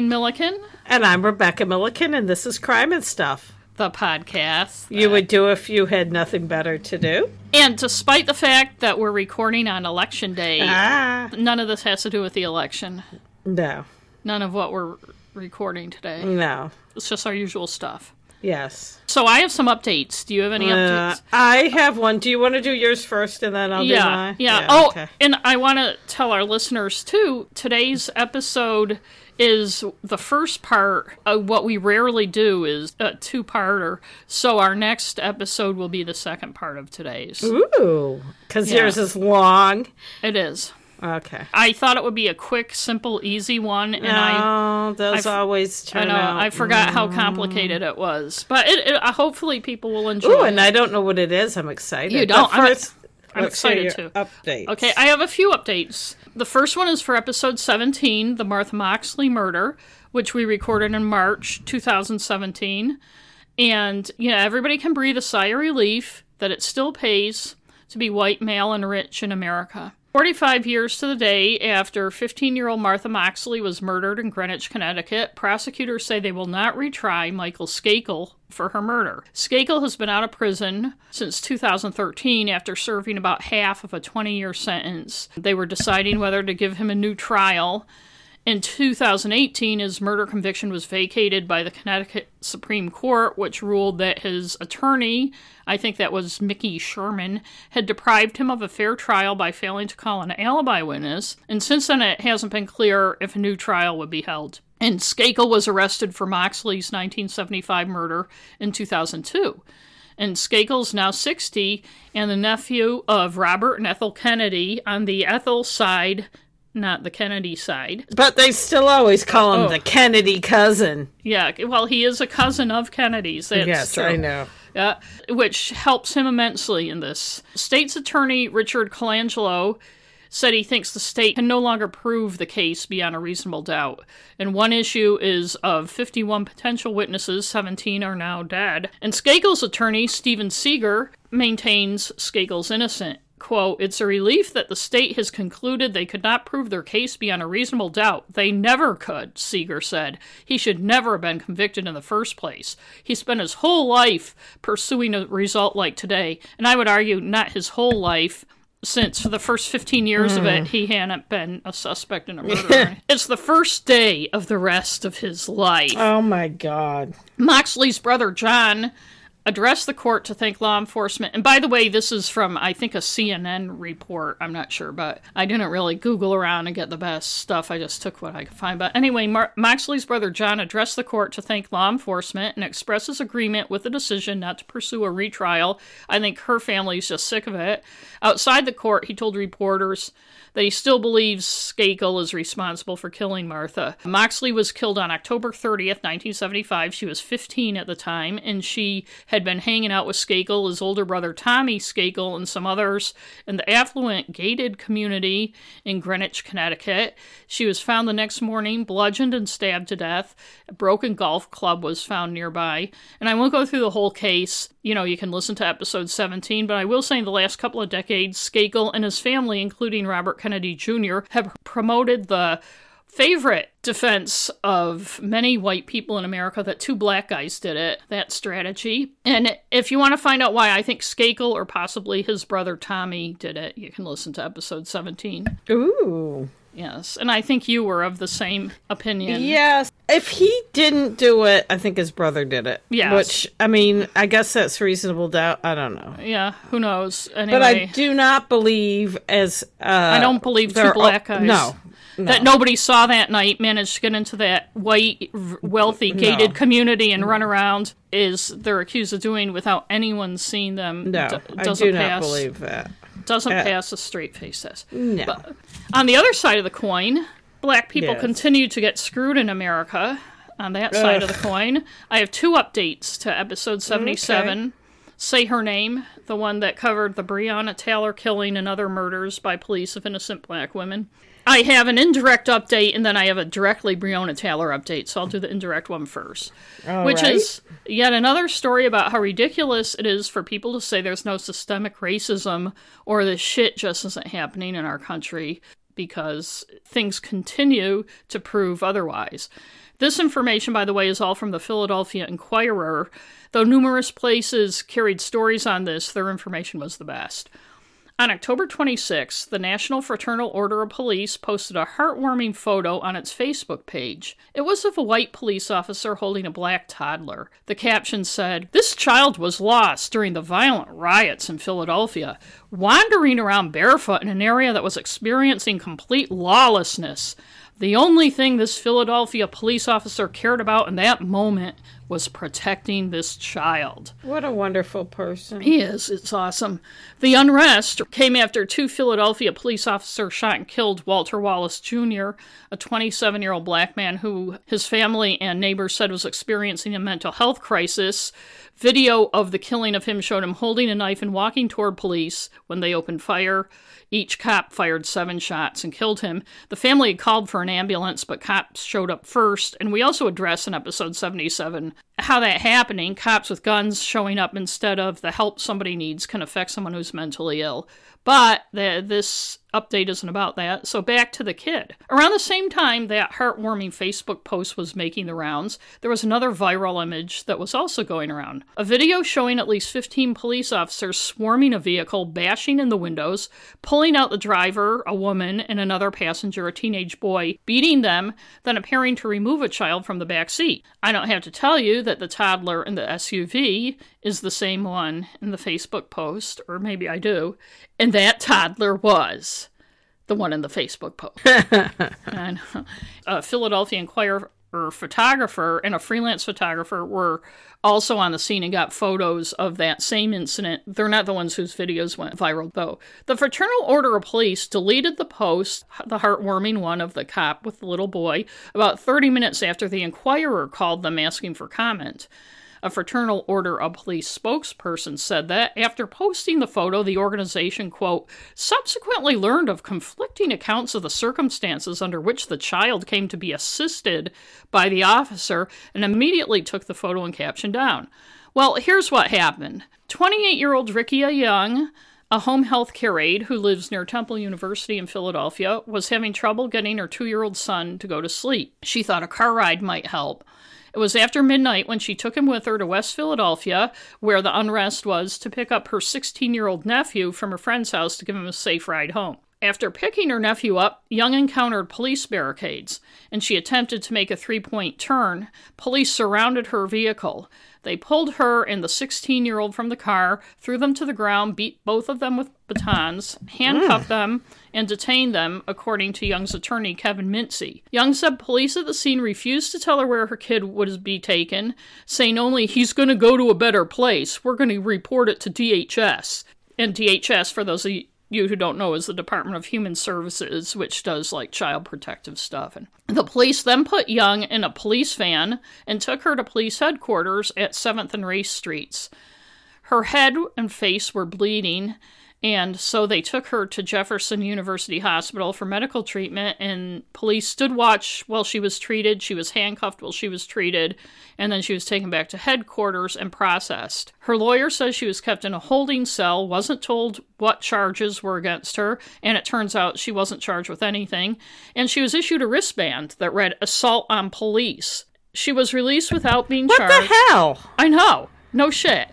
Maureen Milliken, And I'm Rebecca Milliken, and this is Crime and Stuff. the podcast. You would do if you had nothing better to do. And despite the fact that we're recording on election day, Ah, none of this has to do with the election. no, None of what we're recording today. no, It's just our usual stuff. yes. So I have some updates. Do you have any Uh, updates? I have one. Do you want to do yours first, and then I'll do yeah, yeah. Oh, okay. and I want to tell our listeners too. Today's episode is the first part. Of what we rarely do is a two-parter. So our next episode will be the second part of today's. Ooh, because Yeah. yours is long. It is. Okay. I thought it would be a quick, simple, easy one, and I. oh, those I've- always I know. out. I forgot how complicated it was, but it, it, uh, hopefully people will enjoy. Ooh, it. and I don't know what it is. I'm excited. You don't? But I'm- I'm excited too. Updates. Okay, I have a few updates. The first one is for episode 17, the Martha Moxley murder, which we recorded in March 2017. And, yeah, everybody can breathe a sigh of relief that it still pays to be white, male, and rich in America. 45 years to the day after 15 year old Martha Moxley was murdered in Greenwich, Connecticut, prosecutors say they will not retry Michael Skakel for her murder. Skakel has been out of prison since 2013 after serving about half of a 20 year sentence. They were deciding whether to give him a new trial. In 2018, his murder conviction was vacated by the Connecticut Supreme Court, which ruled that his attorney, I think that was Mickey Sherman, had deprived him of a fair trial by failing to call an alibi witness. And since then, it hasn't been clear if a new trial would be held. And Skakel was arrested for Moxley's 1975 murder in 2002. And Skakel's now 60 and the nephew of Robert and Ethel Kennedy on the Ethel side, not the Kennedy side. But they still always call him Oh. the Kennedy cousin. Yeah, well, he is a cousin of Kennedy's. That's yes, true. I know. Yeah, which helps him immensely in this. State's attorney Richard Colangelo said he thinks the state can no longer prove the case beyond a reasonable doubt. And one issue is of 51 potential witnesses, 17 are now dead. And Skakel's attorney, Stephen Seeger, maintains Skakel's innocent. Quote, it's a relief that the state has concluded they could not prove their case beyond a reasonable doubt. They never could, Seeger said. He should never have been convicted in the first place. He spent his whole life pursuing a result like today, and I would argue not his whole life, since for the first 15 years of it, hmm. he hadn't been a suspect in a murder. it's the first day of the rest of his life. Oh my God. Moxley's brother John addressed the court to thank law enforcement. And by the way, this is from I think a CNN report. I'm not sure, but I didn't really Google around and get the best stuff. I just took what I could find. But anyway, Mar- Moxley's brother John addressed the court to thank law enforcement and express his agreement with the decision not to pursue a retrial. I think her family's just sick of it. Outside the court, he told reporters that he still believes Skakel is responsible for killing Martha. Moxley was killed on October 30th, 1975. She was 15 at the time, and she had been hanging out with Skakel, his older brother Tommy Skakel, and some others in the affluent gated community in Greenwich, Connecticut. She was found the next morning, bludgeoned and stabbed to death. A broken golf club was found nearby. And I won't go through the whole case. You know, you can listen to episode 17, but I will say in the last couple of decades, Skakel and his family, including Robert Kennedy Jr., have promoted the favorite defense of many white people in America that two black guys did it, that strategy. And if you want to find out why I think Skakel or possibly his brother Tommy did it, you can listen to episode 17. Ooh. Yes. And I think you were of the same opinion. Yes. If he didn't do it, I think his brother did it. Yes. Which, I mean, I guess that's reasonable doubt. I don't know. Yeah, who knows? Anyway, But I do not believe as. Uh, I don't believe two they're- black guys. No. That nobody saw that night, managed to get into that white, wealthy, gated No. community and run around is they're accused of doing without anyone seeing them. No. d- I doesn't do pass, not believe that. Doesn't uh, pass a straight face test. No. But on the other side of the coin, black people Yes. continue to get screwed in America. On that side of the coin, I have two updates to episode 77. Say Her Name, the one that covered the Breonna Taylor killing and other murders by police of innocent black women. I have an indirect update, and then I have a directly Breonna Taylor update, so I'll do the indirect one first. All which right. is yet another story about how ridiculous it is for people to say there's no systemic racism or this shit just isn't happening in our country because things continue to prove otherwise. This information, by the way, is all from the Philadelphia Inquirer. Though numerous places carried stories on this, their information was the best. On October 26, the National Fraternal Order of Police posted a heartwarming photo on its Facebook page. It was of a white police officer holding a black toddler. The caption said, This child was lost during the violent riots in Philadelphia, wandering around barefoot in an area that was experiencing complete lawlessness. The only thing this Philadelphia police officer cared about in that moment was protecting this child. What a wonderful person. He is. It's awesome. The unrest came after two Philadelphia police officers shot and killed Walter Wallace Jr., a 27 year old black man who his family and neighbors said was experiencing a mental health crisis. Video of the killing of him showed him holding a knife and walking toward police when they opened fire. Each cop fired seven shots and killed him. The family had called for an ambulance, but cops showed up first. And we also address in episode 77 how that happening, cops with guns showing up instead of the help somebody needs, can affect someone who's mentally ill. But the, this update isn't about that. So back to the kid. Around the same time that heartwarming Facebook post was making the rounds, there was another viral image that was also going around. A video showing at least 15 police officers swarming a vehicle, bashing in the windows, pulling out the driver, a woman, and another passenger, a teenage boy, beating them, then appearing to remove a child from the back seat. I don't have to tell you that the toddler in the SUV is the same one in the Facebook post, or maybe I do, and that toddler was the one in the Facebook post. and a Philadelphia Inquirer photographer and a freelance photographer were also on the scene and got photos of that same incident. They're not the ones whose videos went viral, though. The Fraternal Order of Police deleted the post, the heartwarming one of the cop with the little boy, about 30 minutes after the Inquirer called them asking for comment. A Fraternal Order of Police spokesperson said that after posting the photo, the organization, quote, subsequently learned of conflicting accounts of the circumstances under which the child came to be assisted by the officer and immediately took the photo and caption down. Well, here's what happened 28 year old Rickia Young a home health care aide who lives near Temple University in Philadelphia was having trouble getting her two year old son to go to sleep. She thought a car ride might help. It was after midnight when she took him with her to West Philadelphia, where the unrest was, to pick up her 16 year old nephew from a friend's house to give him a safe ride home. After picking her nephew up, Young encountered police barricades, and she attempted to make a three point turn. Police surrounded her vehicle. They pulled her and the 16 year old from the car, threw them to the ground, beat both of them with batons, handcuffed mm. them, and detained them, according to Young's attorney, Kevin Mincy. Young said police at the scene refused to tell her where her kid would be taken, saying only, he's going to go to a better place. We're going to report it to DHS. And DHS, for those of you who don't know, is the Department of Human Services, which does like child protective stuff. And the police then put Young in a police van and took her to police headquarters at 7th and Race Streets. Her head and face were bleeding, and so they took her to Jefferson University Hospital for medical treatment, and police stood watch while she was treated. She was handcuffed while she was treated, and then she was taken back to headquarters and processed. Her lawyer says she was kept in a holding cell, wasn't told what charges were against her, and it turns out she wasn't charged with anything. And she was issued a wristband that read assault on police. She was released without being what charged. What the hell? I know. No shit.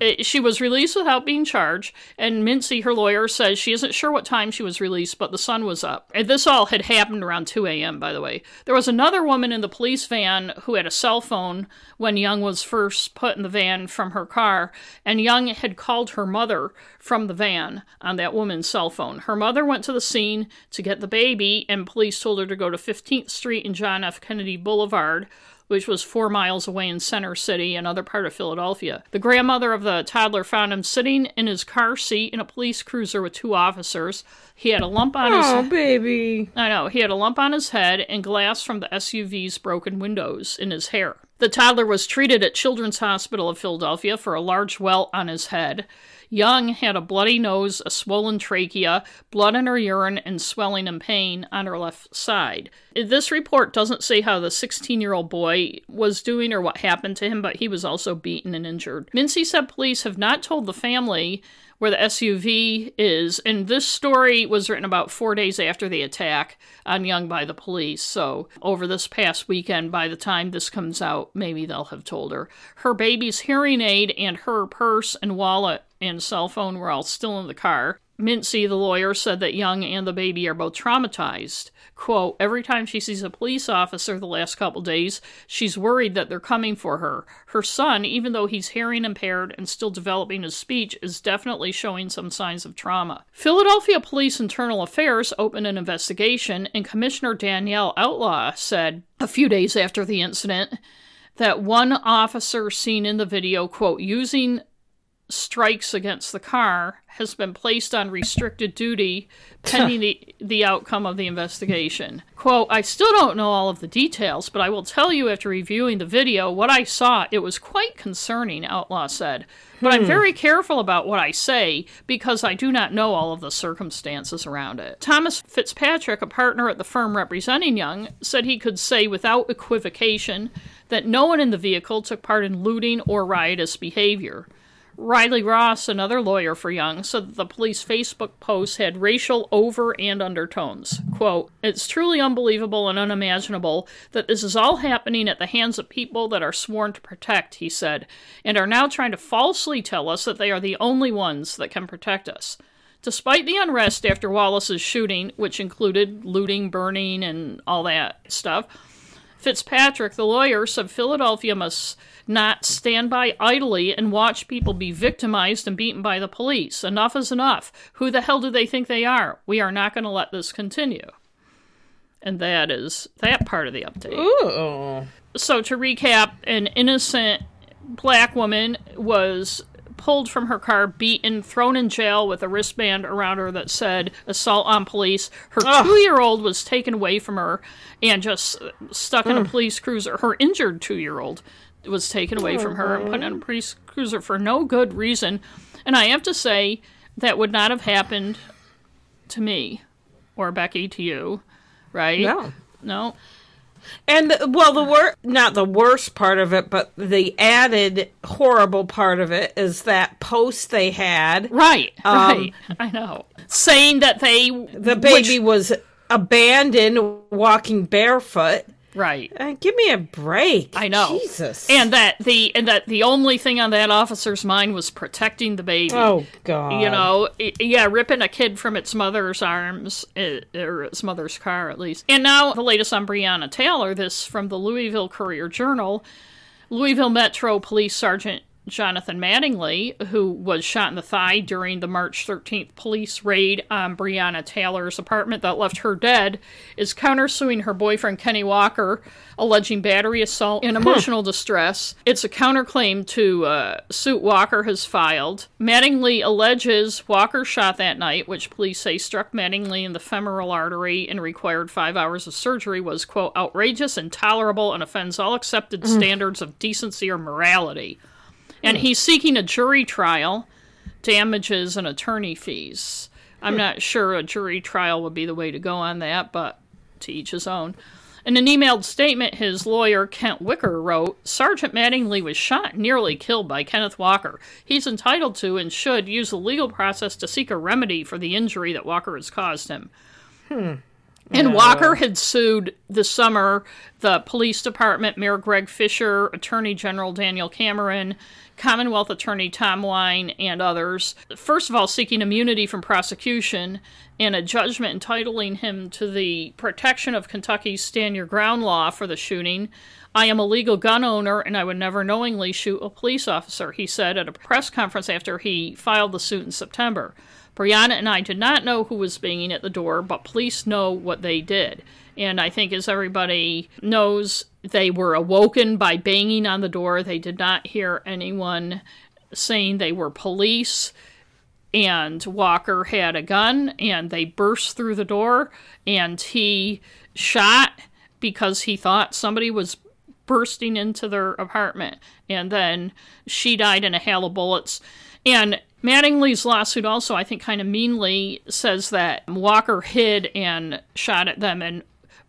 It, she was released without being charged, and Mincy, her lawyer, says she isn't sure what time she was released, but the sun was up. And this all had happened around 2 a.m., by the way. There was another woman in the police van who had a cell phone when Young was first put in the van from her car, and Young had called her mother from the van on that woman's cell phone. Her mother went to the scene to get the baby, and police told her to go to 15th Street and John F. Kennedy Boulevard which was four miles away in Center City, another part of Philadelphia. The grandmother of the toddler found him sitting in his car seat in a police cruiser with two officers. He had a lump on his Oh, baby. I know. He had a lump on his head and glass from the SUV's broken windows in his hair. The toddler was treated at Children's Hospital of Philadelphia for a large welt on his head. Young had a bloody nose, a swollen trachea, blood in her urine, and swelling and pain on her left side. This report doesn't say how the 16 year old boy was doing or what happened to him, but he was also beaten and injured. Mincy said police have not told the family where the SUV is. And this story was written about four days after the attack on Young by the police. So, over this past weekend, by the time this comes out, maybe they'll have told her. Her baby's hearing aid and her purse and wallet and cell phone were all still in the car. Mincy, the lawyer, said that Young and the baby are both traumatized. Quote, every time she sees a police officer the last couple days, she's worried that they're coming for her. Her son, even though he's hearing impaired and still developing his speech, is definitely showing some signs of trauma. Philadelphia Police Internal Affairs opened an investigation, and Commissioner Danielle Outlaw said a few days after the incident that one officer seen in the video, quote, using strikes against the car has been placed on restricted duty pending the, the outcome of the investigation. Quote, I still don't know all of the details, but I will tell you after reviewing the video what I saw. It was quite concerning, Outlaw said. But I'm hmm. very careful about what I say because I do not know all of the circumstances around it. Thomas Fitzpatrick, a partner at the firm representing Young, said he could say without equivocation that no one in the vehicle took part in looting or riotous behavior. Riley Ross, another lawyer for Young, said that the police Facebook posts had racial over and undertones. Quote, It's truly unbelievable and unimaginable that this is all happening at the hands of people that are sworn to protect, he said, and are now trying to falsely tell us that they are the only ones that can protect us. Despite the unrest after Wallace's shooting, which included looting, burning, and all that stuff, Fitzpatrick, the lawyer, said Philadelphia must not stand by idly and watch people be victimized and beaten by the police. Enough is enough. Who the hell do they think they are? We are not going to let this continue. And that is that part of the update. Ooh. So to recap, an innocent black woman was pulled from her car, beaten, thrown in jail with a wristband around her that said assault on police. Her two year old was taken away from her and just stuck in a mm. police cruiser. Her injured two year old was taken away from her and put in a police cruiser for no good reason. And I have to say, that would not have happened to me or Becky to you, right? No. No. And well, the wor not the worst part of it, but the added horrible part of it is that post they had. Right. Um, right. I know. Saying that they The baby was abandoned, walking barefoot. Right. Uh, give me a break. I know. Jesus. And that the and that the only thing on that officer's mind was protecting the baby. oh god. You know, i- yeah, ripping a kid from its mother's arms, uh, or its mother's car at least. And now the latest on Breonna Taylor, this from the Louisville Courier Journal. Louisville Metro Police Sergeant Jonathan Mattingly, who was shot in the thigh during the March 13th police raid on Breonna Taylor's apartment that left her dead, is countersuing her boyfriend Kenny Walker, alleging battery assault and emotional distress. It's a counterclaim to uh, suit Walker has filed. Mattingly alleges Walker shot that night, which police say struck Mattingly in the femoral artery and required five hours of surgery, was, quote, outrageous, intolerable, and offends all accepted standards of decency or morality and hmm. he's seeking a jury trial, damages, and attorney fees. I'm hmm. not sure a jury trial would be the way to go on that, but to each his own. In an emailed statement, his lawyer, Kent Wicker, wrote Sergeant Mattingly was shot, and nearly killed by Kenneth Walker. He's entitled to and should use the legal process to seek a remedy for the injury that Walker has caused him. Hmm. And Walker had sued this summer the police department, Mayor Greg Fisher, Attorney General Daniel Cameron, Commonwealth Attorney Tom Wine, and others. First of all, seeking immunity from prosecution and a judgment entitling him to the protection of Kentucky's Stand Your Ground law for the shooting. I am a legal gun owner and I would never knowingly shoot a police officer, he said at a press conference after he filed the suit in September. Breonna and I did not know who was banging at the door, but police know what they did. And I think, as everybody knows, they were awoken by banging on the door. They did not hear anyone saying they were police. And Walker had a gun, and they burst through the door, and he shot because he thought somebody was bursting into their apartment. And then she died in a hail of bullets. And Mattingly's lawsuit also, I think, kind of meanly says that Walker hid and shot at them and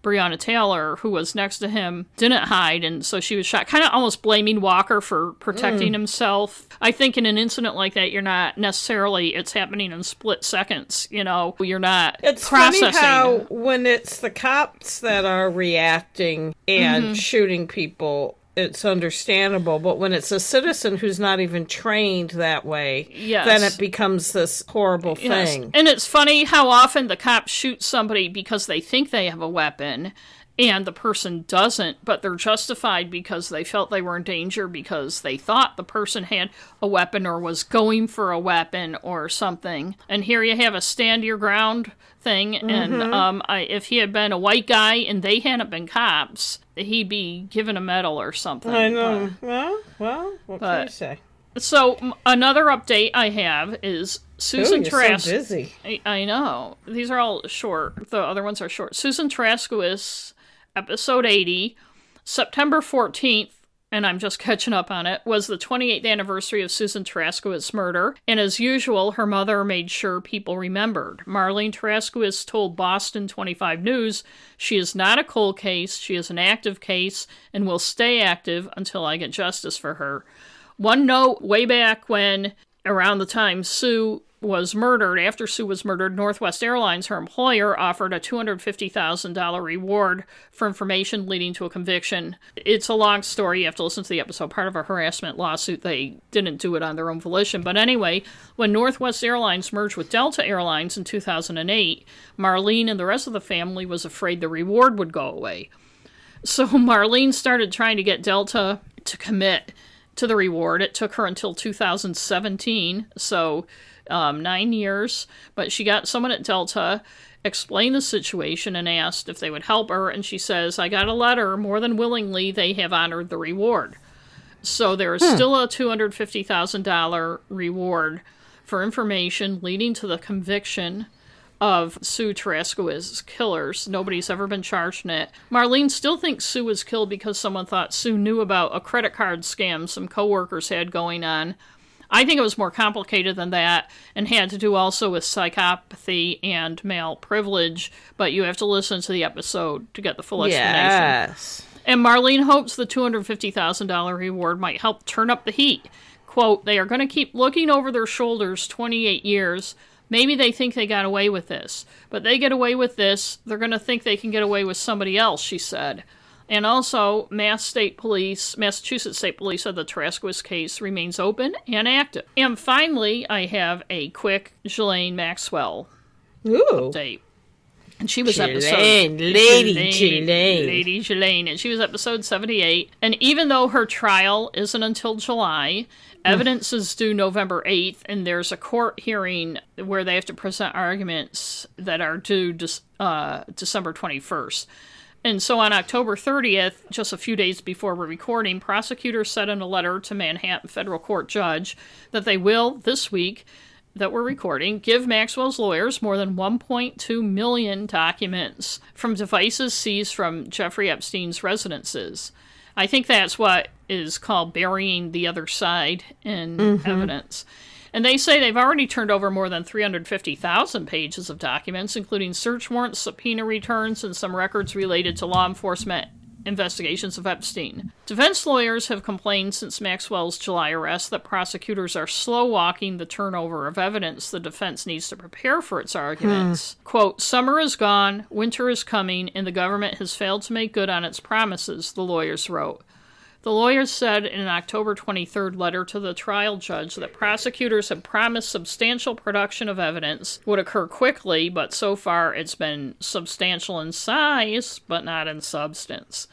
Breonna Taylor, who was next to him, didn't hide, and so she was shot. Kind of almost blaming Walker for protecting himself. I think in an incident like that, you're not necessarily, it's happening in split seconds. You know, you're not It's processing. funny how when it's the cops that are reacting and Mm-hmm. shooting people, it's understandable. But when it's a citizen who's not even trained that way, Yes. then it becomes this horrible Yes. thing. And it's funny how often the cops shoot somebody because they think they have a weapon and the person doesn't, but they're justified because they felt they were in danger because they thought the person had a weapon or was going for a weapon or something. And here you have a stand your ground thing. And Mm-hmm. um, I, if he had been a white guy and they hadn't been cops, he'd be given a medal or something. I know. well, well, what can you say? So m- another update I have is Ooh, Susan you're Trask. so busy. I, I know. These are all short. The other ones are short. Susan Taraskiewicz, episode 80, September 14th, and I'm just catching up on it, was the 28th anniversary of Susan Taraskiewicz's murder. And as usual, her mother made sure people remembered. Marlene Taraskiewicz told Boston 25 News she is not a cold case, she is an active case, and will stay active until I get justice for her. One note way back when, around the time Sue was murdered, after Sue was murdered, Northwest Airlines, her employer, offered a $250,000 reward for information leading to a conviction. It's a long story. You have to listen to the episode. Part of a harassment lawsuit. They didn't do it on their own volition. But anyway, when Northwest Airlines merged with Delta Airlines in 2008, Marlene and the rest of the family was afraid the reward would go away. So Marlene started trying to get Delta to commit to the reward. It took her until 2017, so um, nine years. But she got someone at Delta, explained the situation, and asked if they would help her. And she says, I got a letter. More than willingly, they have honored the reward. So there is still a $250,000 reward for information leading to the conviction of Sue Taraskiewicz's killers. Nobody's ever been charged in it. Marlene still thinks Sue was killed because someone thought Sue knew about a credit card scam some coworkers had going on. I think it was more complicated than that and had to do also with psychopathy and male privilege, but you have to listen to the episode to get the full explanation. Yes. And Marlene hopes the $250,000 reward might help turn up the heat. Quote, they are going to keep looking over their shoulders 28 years. Maybe they think they got away with this. But they get away with this, they're going to think they can get away with somebody else, she said. And also, Mass State Police, Massachusetts State Police said the Taraskiewicz case remains open and active. And finally, I have a quick Ghislaine Maxwell Ooh. update. And she was episode Ghislaine, Lady Ghislaine. Lady Ghislaine, and she was episode seventy-eight. And even though her trial isn't until July, evidence is due November eighth, and there's a court hearing where they have to present arguments that are due Dec- uh, December twenty-first. And so on October 30th, just a few days before we're recording, prosecutors said in a letter to Manhattan federal court judge that they will, this week, that we're recording, give Maxwell's lawyers more than 1.2 million documents from devices seized from Jeffrey Epstein's residences. I think that's what is called burying the other side in mm-hmm. evidence. And they say they've already turned over more than 350,000 pages of documents, including search warrants, subpoena returns, and some records related to law enforcement investigations of Epstein. Defense lawyers have complained since Maxwell's July arrest that prosecutors are slow walking the turnover of evidence the defense needs to prepare for its arguments. Hmm. Quote, Summer is gone, winter is coming, and the government has failed to make good on its promises, the lawyers wrote. The lawyers said in an October 23rd letter to the trial judge that prosecutors had promised substantial production of evidence would occur quickly, but so far it's been substantial in size, but not in substance.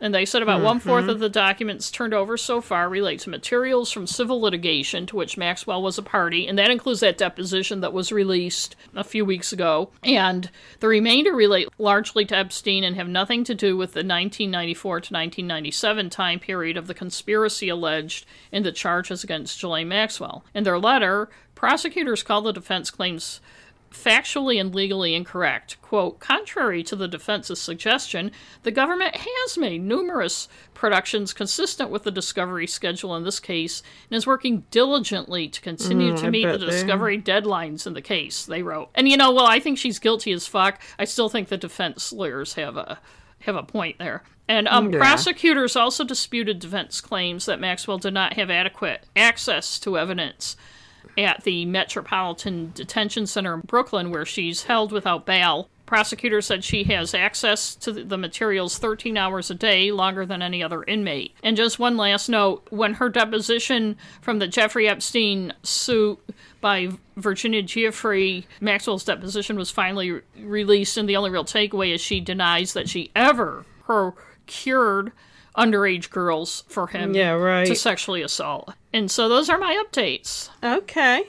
And they said about one fourth of mm-hmm. the documents turned over so far relate to materials from civil litigation to which Maxwell was a party, and that includes that deposition that was released a few weeks ago. And the remainder relate largely to Epstein and have nothing to do with the 1994 to 1997 time period of the conspiracy alleged in the charges against Ghislaine Maxwell. In their letter, prosecutors called the defense claims factually and legally incorrect. Quote, contrary to the defense's suggestion, the government has made numerous productions consistent with the discovery schedule in this case and is working diligently to continue Mm, to I meet the bet they discovery deadlines in the case, they wrote. And you know, well, I think she's guilty as fuck. I still think the defense lawyers have a have a point there. And um, Yeah. prosecutors also disputed defense claims that Maxwell did not have adequate access to evidence at the Metropolitan Detention Center in Brooklyn, where she's held without bail. Prosecutors said she has access to the- the materials 13 hours a day, longer than any other inmate. And just one last note when her deposition from the Jeffrey Epstein suit by Virginia Giuffre, Maxwell's deposition was finally re- released, and the only real takeaway is she denies that she ever procured underage girls for him Yeah, right. to sexually assault. And so those are my updates. Okay.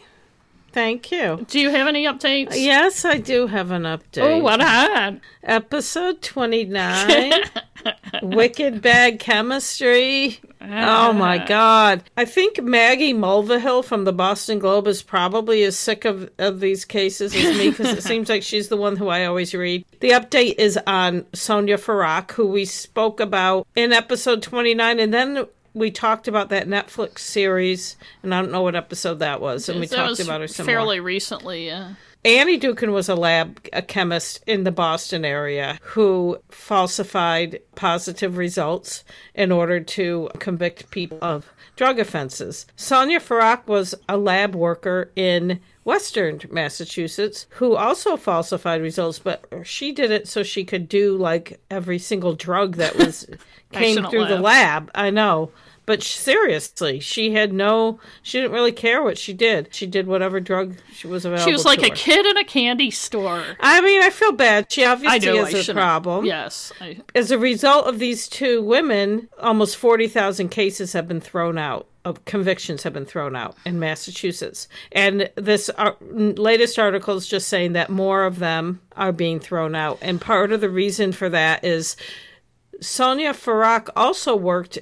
Thank you. Do you have any updates? Yes, I do have an update. Oh, what on? Episode 29 Wicked Bad Chemistry. Oh my ah. god. I think Maggie Mulvihill from the Boston Globe is probably as sick of, of these cases as me because it seems like she's the one who I always read. The update is on Sonja Farak, who we spoke about in episode 29, and then we talked about that Netflix series, and I don't know what episode that was, and we talked about her some more. fairly recently. Yeah. Annie Dookhan was a lab a chemist in the Boston area who falsified positive results in order to convict people of drug offenses. Sonja Farak was a lab worker in Western Massachusetts who also falsified results, but she did it so she could do like every single drug that was came through the lab. I know. But seriously, she had no. She didn't really care what she did. She did whatever drug she was available. She was like a her. kid in a candy store. I mean, I feel bad. She obviously do. Has a problem. Yes. I, As a result of these two women, almost 40,000 cases have been thrown out. Of convictions have been thrown out in Massachusetts. And this uh, latest article is just saying that more of them are being thrown out. And part of the reason for that is Sonja Farak also worked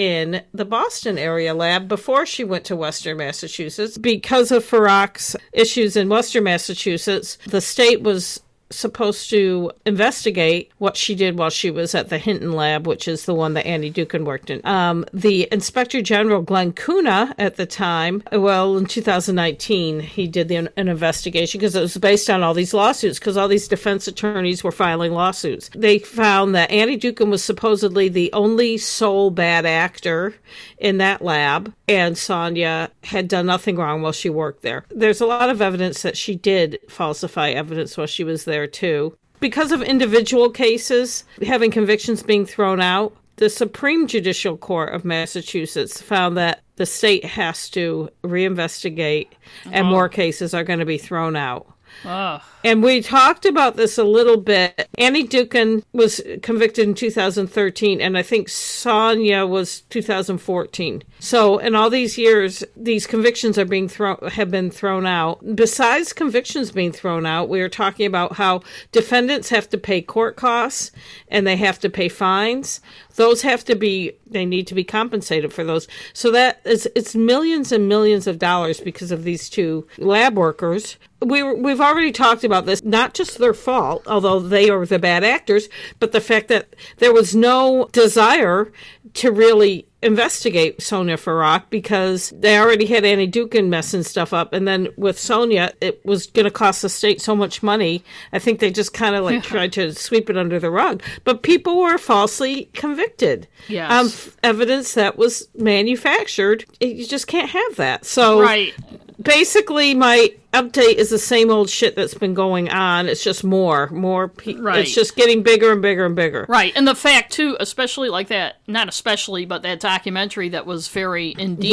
in the Boston area lab before she went to Western Massachusetts. Because of Farak's issues in Western Massachusetts, the state was supposed to investigate what she did while she was at the Hinton lab, which is the one that Andy Dookhan worked in. Um, the Inspector General Glenn Cunha at the time, well, in 2019, he did the, an investigation because it was based on all these lawsuits because all these defense attorneys were filing lawsuits. They found that Andy Dookhan was supposedly the only sole bad actor in that lab, and Sonja had done nothing wrong while she worked there. There's a lot of evidence that she did falsify evidence while she was there, too. Because of individual cases having convictions being thrown out, the Supreme Judicial Court of Massachusetts found that the state has to reinvestigate and uh-huh. more cases are going to be thrown out. Ugh. And we talked about this a little bit. Annie Dookhan was convicted in 2013, and I think Sonja was 2014. So, in all these years, these convictions are being thrown have been thrown out. Besides convictions being thrown out, we are talking about how defendants have to pay court costs and they have to pay fines. Those have to be they need to be compensated for those. So that is it's millions and millions of dollars because of these two lab workers we we've already talked about this. Not just their fault, although they are the bad actors, but the fact that there was no desire to really investigate Sonja Farak because they already had Annie Dookhan messing stuff up, and then with Sonja, it was going to cost the state so much money. I think they just kind of like tried to sweep it under the rug. But people were falsely convicted. Yes. Um, evidence that was manufactured. You just can't have that. So Right. Basically my update is the same old shit that's been going on it's just more more pe- Right. it's just getting bigger and bigger and bigger Right. And the fact, too, especially like that, not especially, but that documentary that was very in detail.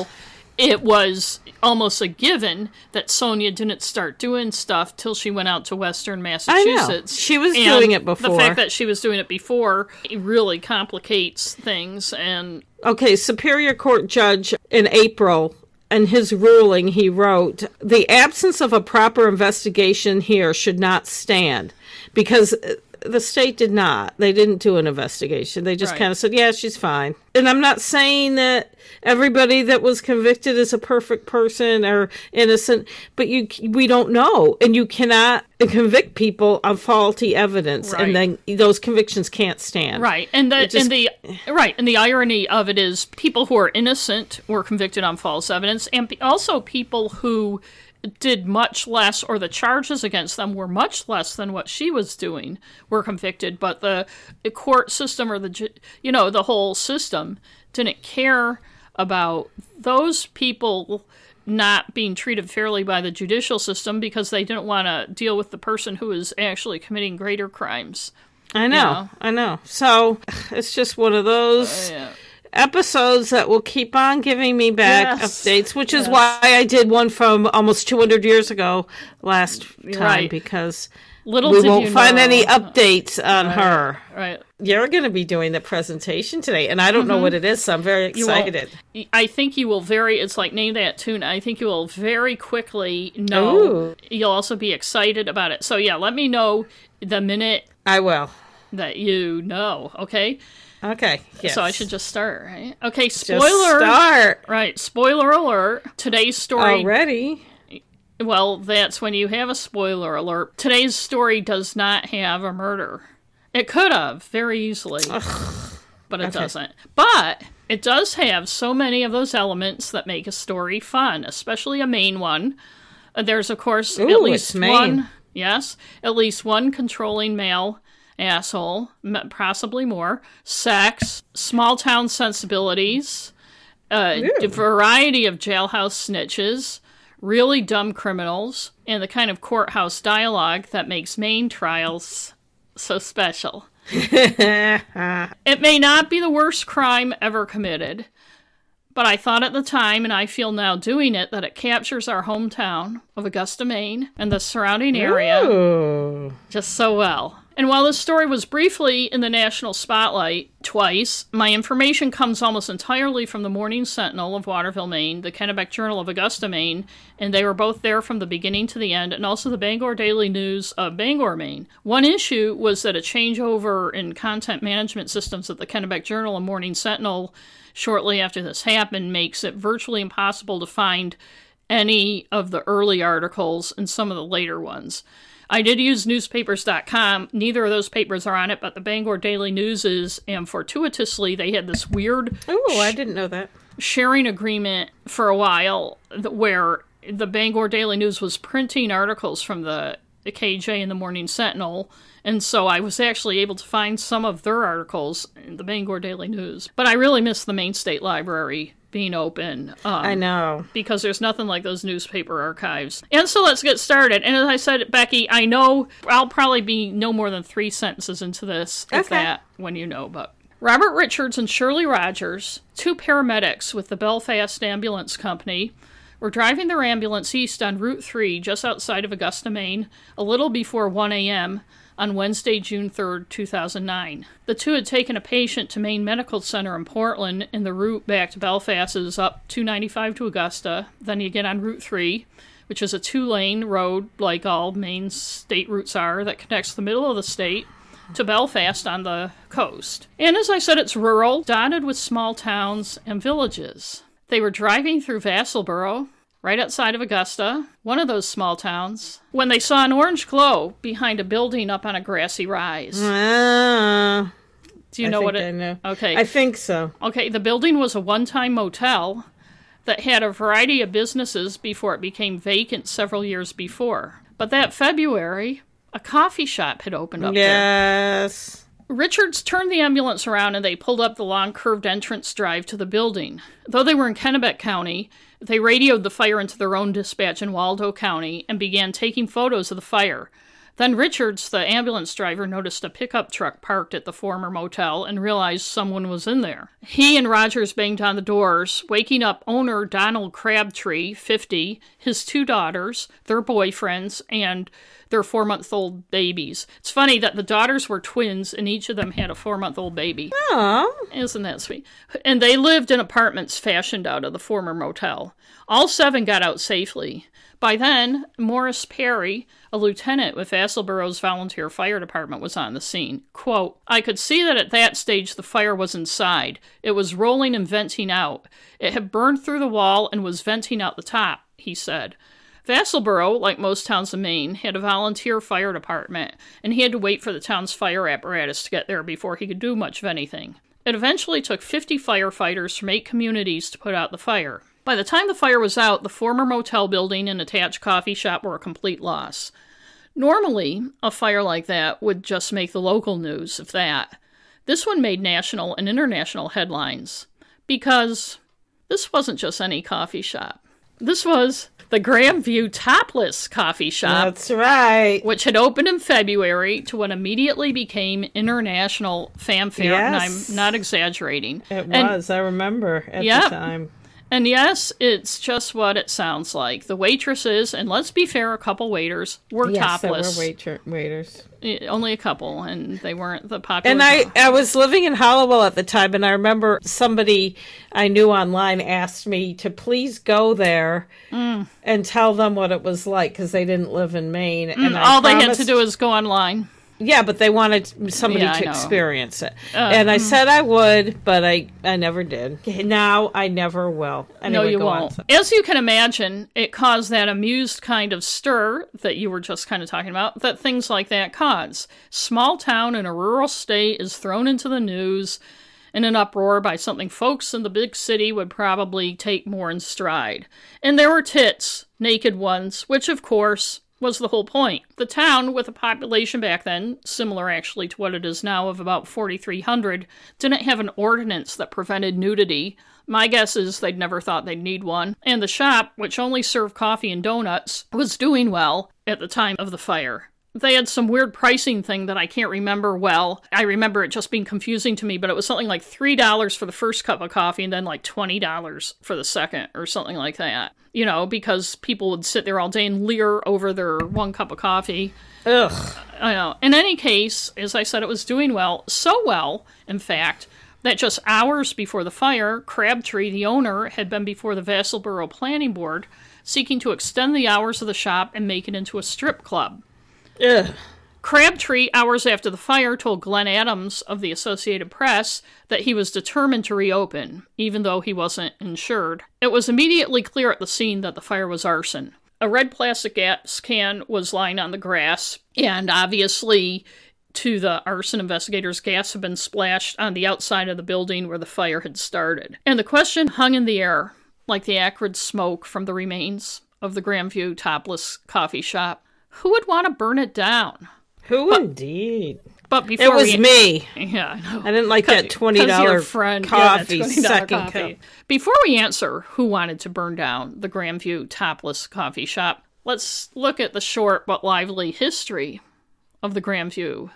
Yes. it was almost a given that Sonja didn't start doing stuff till she went out to Western Massachusetts. She was And doing it before. The fact that she was doing it before it really complicates things. And okay superior court judge in april in his ruling he wrote the absence of a proper investigation here should not stand because the state did not. They didn't do an investigation. They just Right. kind of said, "Yeah, she's fine." And I'm not saying that everybody that was convicted is a perfect person or innocent, but you we don't know, and you cannot convict people on faulty evidence, Right. and then those convictions can't stand. Right, and the just- and the right, and the irony of it is people who are innocent were convicted on false evidence, and also people who did much less, or the charges against them were much less than what she was doing, were convicted. But the, the court system, or the you know the whole system, didn't care about those people not being treated fairly by the judicial system because they didn't want to deal with the person who is actually committing greater crimes. I know, know? I know. So it's just one of those. Yeah. Episodes that will keep on giving me back Yes. updates, which is why I did one from almost 200 years ago last time Right. because Little we won't find know. any updates on her. Right. You're going to be doing the presentation today, and I don't know what it is, so I'm very Mm-hmm. Excited. I think you will very. It's like name that tune. I think you will very quickly know. Ooh. You'll also be excited about it. So yeah, let me know the minute I will. that you know. Okay. Okay. Yes. So I should just start, right? Okay. spoiler. Just start Right. Spoiler alert. Today's story. already. Well, that's when you have a spoiler alert. Today's story does not have a murder. It could have very easily, but it Okay. doesn't. But it does have so many of those elements that make a story fun, especially a main one. Uh, There's, of course, Ooh, at least one. Yes, at least one controlling male asshole, possibly more. Sex, small town sensibilities, uh, a variety of jailhouse snitches, really dumb criminals, and the kind of courthouse dialogue that makes Maine trials so special. It may not be the worst crime ever committed, but I thought at the time, and I feel now doing it, that it captures our hometown of Augusta, Maine, and the surrounding area Ooh. just so well. And while this story was briefly in the national spotlight twice, my information comes almost entirely from the Morning Sentinel of Waterville, Maine, the Kennebec Journal of Augusta, Maine, and they were both there from the beginning to the end, and also the Bangor Daily News of Bangor, Maine. One issue was that a changeover in content management systems at the Kennebec Journal and Morning Sentinel shortly after this happened makes it virtually impossible to find any of the early articles and some of the later ones. I did use newspapers.com. Neither of those papers are on it, but the Bangor Daily News is, and fortuitously, they had this weird Ooh, I didn't know that. sharing agreement for a while th- where the Bangor Daily News was printing articles from the, the KJ and the Morning Sentinel. And so I was actually able to find some of their articles in the Bangor Daily News. But I really miss the Maine State Library being open. Um, I know. because there's nothing like those newspaper archives. And so let's get started. And as I said, Becky, I know I'll probably be no more than three sentences into this, if that, when you know. But Robert Richards and Shirley Rogers, two paramedics with the Belfast Ambulance Company, were driving their ambulance east on Route 3 just outside of Augusta, Maine, a little before 1 a.m. on Wednesday, June 3rd, 2009. The two had taken a patient to Maine Medical Center in Portland, and the route back to Belfast is up 295 to Augusta. Then you get on Route 3, which is a two lane road, like all Maine state routes are, that connects the middle of the state to Belfast on the coast. And as I said, it's rural, dotted with small towns and villages. They were driving through Vassalboro, right outside of Augusta, one of those small towns, when they saw an orange glow behind a building up on a grassy rise. Ah, Do you I know think what I it know. Okay. I think so. Okay, the building was a one time motel that had a variety of businesses before it became vacant several years before. But that February, a coffee shop had opened up there. Yes. Richards turned the ambulance around and they pulled up the long curved entrance drive to the building. Though they were in Kennebec County, they radioed the fire into their own dispatch in Waldo County and began taking photos of the fire. Then Richards, the ambulance driver, noticed a pickup truck parked at the former motel and realized someone was in there. He and Rogers banged on the doors, waking up owner Donald Crabtree, 50, his two daughters, their boyfriends, and their four month old babies. It's funny that the daughters were twins and each of them had a four month old baby. Aw. Isn't that sweet? And they lived in apartments fashioned out of the former motel. All seven got out safely. By then, Morris Perry, a lieutenant with Vassalboro's volunteer fire department, was on the scene. Quote, I could see that at that stage the fire was inside. It was rolling and venting out. It had burned through the wall and was venting out the top, he said. Vassalboro, like most towns in Maine, had a volunteer fire department, and he had to wait for the town's fire apparatus to get there before he could do much of anything. It eventually took 50 firefighters from eight communities to put out the fire. By the time the fire was out, the former motel building and attached coffee shop were a complete loss. Normally, a fire like that would just make the local news, if that. This one made national and international headlines because this wasn't just any coffee shop. This was the Grandview Topless Coffee Shop, That's right. which had opened in February to what immediately became international fanfare, and Yes. I'm not exaggerating. It And- was. I remember at Yep. the time. And yes, it's just what it sounds like. The waitresses, and let's be fair, a couple waiters were Yes, there were topless. waiter- waiters. Only a couple, and they weren't the popular. And I, I was living in Hallowell at the time, and I remember somebody I knew online asked me to please go there Mm. and tell them what it was like because they didn't live in Maine. and I Mm, all they had to do is go online. Yeah, but they wanted somebody Yeah, to. Uh, experience it, and I said I would, but I, I never did. Now I never will. No, you won't. As you can imagine, it caused that amused kind of stir that you were just kind of talking about, that things like that cause. Small town in a rural state is thrown into the news in an uproar by something folks in the big city would probably take more in stride. And there were tits, naked ones, which of course was the whole point. The town, with a population back then, similar actually to what it is now of about 4,300, didn't have an ordinance that prevented nudity. My guess is they'd never thought they'd need one. And the shop, which only served coffee and donuts, was doing well at the time of the fire. They had some weird pricing thing that I can't remember well. I remember it just being confusing to me, but it was something like $3 for the first cup of coffee and then like $20 for the second or something like that. You know, because people would sit there all day and leer over their one cup of coffee. Ugh. I know. In any case, as I said, it was doing well. So well, in fact, that just hours before the fire, Crabtree, the owner, had been before the Vassalboro Planning Board seeking to extend the hours of the shop and make it into a strip club. Ugh. Crabtree, hours after the fire, told Glenn Adams of the Associated Press that he was determined to reopen, even though he wasn't insured. It was immediately clear at the scene that the fire was arson. A red plastic gas can was lying on the grass, and obviously, to the arson investigators, gas had been splashed on the outside of the building where the fire had started. And the question hung in the air, like the acrid smoke from the remains of the Grandview topless coffee shop. Who would want to burn it down? Who indeed? But before It was we, me. Yeah, I know. I didn't like that twenty dollar friend- yeah, coffee $20 second coffee. cup. Before we answer who wanted to burn down the Grandview topless coffee shop, let's look at the short but lively history of the Grandview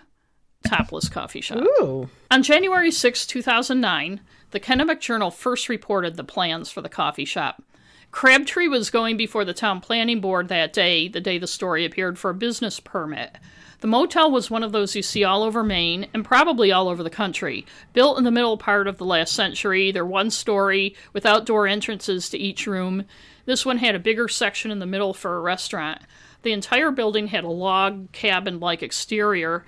topless coffee shop. Ooh. On January 6, 2009, the Kennebec Journal first reported the plans for the coffee shop. Crabtree was going before the town planning board that day, the day the story appeared, for a business permit. The motel was one of those you see all over Maine and probably all over the country. Built in the middle part of the last century, they're one story with outdoor entrances to each room. This one had a bigger section in the middle for a restaurant. The entire building had a log cabin like exterior,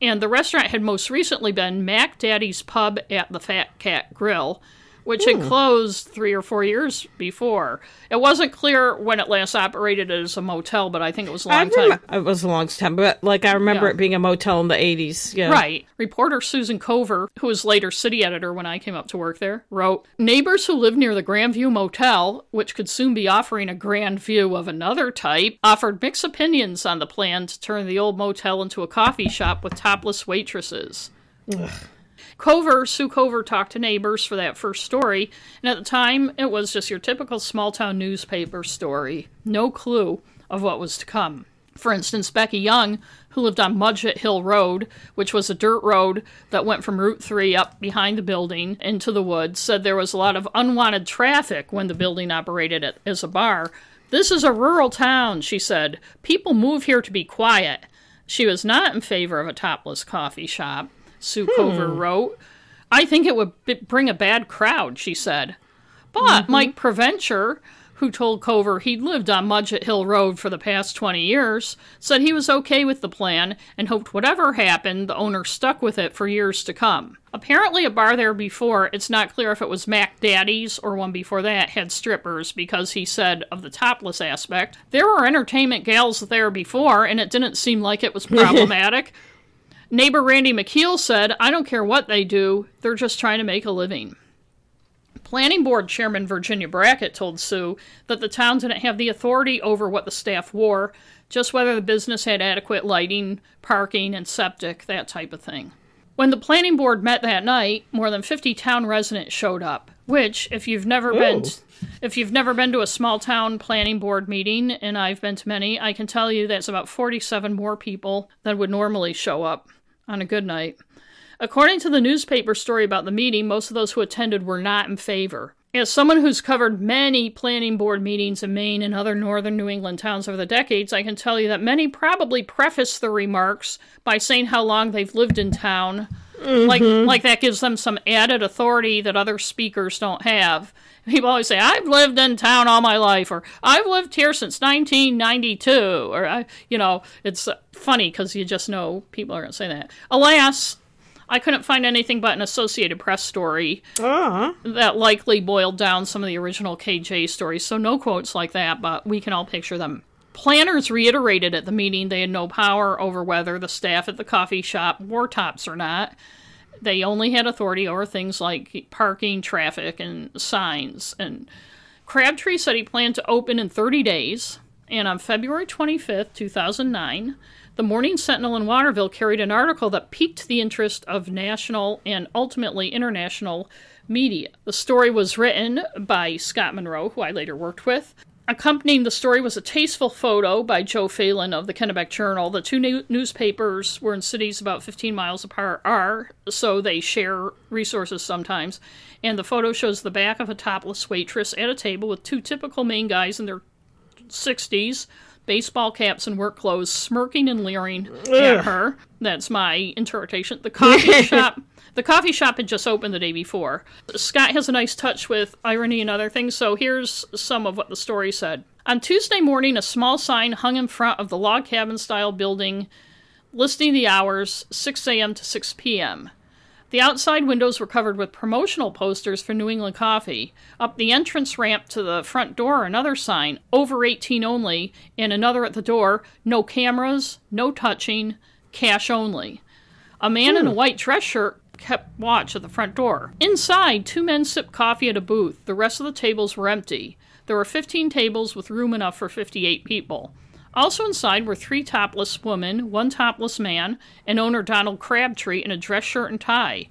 and the restaurant had most recently been Mac Daddy's Pub at the Fat Cat Grill, which hmm. had closed three or four years before. It wasn't clear when it last operated as a motel, but I think it was a long time. it was a long time, but like I remember Yeah. it being a motel in the eighties. Yeah. Right. Reporter Susan Cover, who was later city editor when I came up to work there, wrote Neighbors who lived near the Grandview Motel, which could soon be offering a grand view of another type, offered mixed opinions on the plan to turn the old motel into a coffee shop with topless waitresses. Cover, Sue Cover talked to neighbors for that first story, and at the time it was just your typical small town newspaper story. No clue of what was to come. For instance, Becky Young, who lived on Mudgett Hill Road, which was a dirt road that went from Route 3 up behind the building into the woods, said there was a lot of unwanted traffic when the building operated as a bar. This is a rural town, she said. People move here to be quiet. She was not in favor of a topless coffee shop, Sue Cover hmm. wrote. I think it would b- bring a bad crowd, she said. But mm-hmm. Mike Preventure, who told Cover he'd lived on Mudgett Hill Road for the past 20 years, said he was okay with the plan and hoped whatever happened, the owner stuck with it for years to come. Apparently, a bar there before, it's not clear if it was Mac Daddy's or one before that, had strippers because he said of the topless aspect, there were entertainment gals there before and it didn't seem like it was problematic. Neighbor Randy McKeel said, I don't care what they do, they're just trying to make a living. Planning Board Chairman Virginia Brackett told Sue that the town didn't have the authority over what the staff wore, just whether the business had adequate lighting, parking, and septic, that type of thing. When the planning board met that night, more than 50 town residents showed up, which if you've never been Ooh. if you've never been to a small town planning board meeting and I've been to many, I can tell you that's about 47 more people than would normally show up on a good night. According to the newspaper story about the meeting, most of those who attended were not in favor. As someone who's covered many planning board meetings in Maine and other northern New England towns over the decades, I can tell you that many probably preface the remarks by saying how long they've lived in town. Like, like that gives them some added authority that other speakers don't have. People always say, "I've lived in town all my life," or "I've lived here since 1992," or I, you know, it's uh, funny because you just know people are going to say that. Alas, I couldn't find anything but an Associated Press story Ah, that likely boiled down some of the original KJ stories, so no quotes like that, but we can all picture them. Planners reiterated at the meeting they had no power over whether the staff at the coffee shop wore tops or not. They only had authority over things like parking, traffic, and signs. And Crabtree said he planned to open in 30 days. And on February 25th, 2009, the Morning Sentinel in Waterville carried an article that piqued the interest of national and ultimately international media. The story was written by Scott Monroe, who I later worked with. Accompanying the story was a tasteful photo by Joe Phelan of the Kennebec Journal. The two new- newspapers were in cities about 15 miles apart, are so they share resources sometimes. And the photo shows the back of a topless waitress at a table with two typical Maine guys in their 60s, baseball caps and work clothes, smirking and leering at her. That's my interpretation. The coffee shop. The coffee shop had just opened the day before. Scott has a nice touch with irony and other things, so here's some of what the story said. On Tuesday morning, a small sign hung in front of the log cabin style building listing the hours 6 a.m. to 6 p.m. The outside windows were covered with promotional posters for New England coffee. Up the entrance ramp to the front door, another sign, over 18 only, and another at the door, no cameras, no touching, cash only. A man in a hmm. white dress shirt kept watch at the front door. Inside, two men sipped coffee at a booth. The rest of the tables were empty. There were 15 tables with room enough for 58 people. Also inside were three topless women, one topless man, and owner Donald Crabtree in a dress shirt and tie.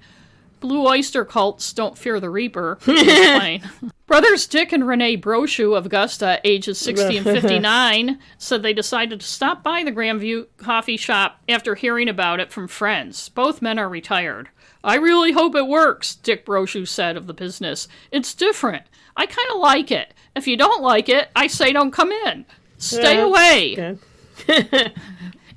Blue Öyster Cult's don't fear the reaper. Brothers Dick and Rene Brochu of Augusta, ages 60 and 59, said they decided to stop by the Grandview coffee shop after hearing about it from friends. Both men are retired. I really hope it works, Dick Brochu said of the business. It's different. I kind of like it. If you don't like it, I say don't come in. Stay away.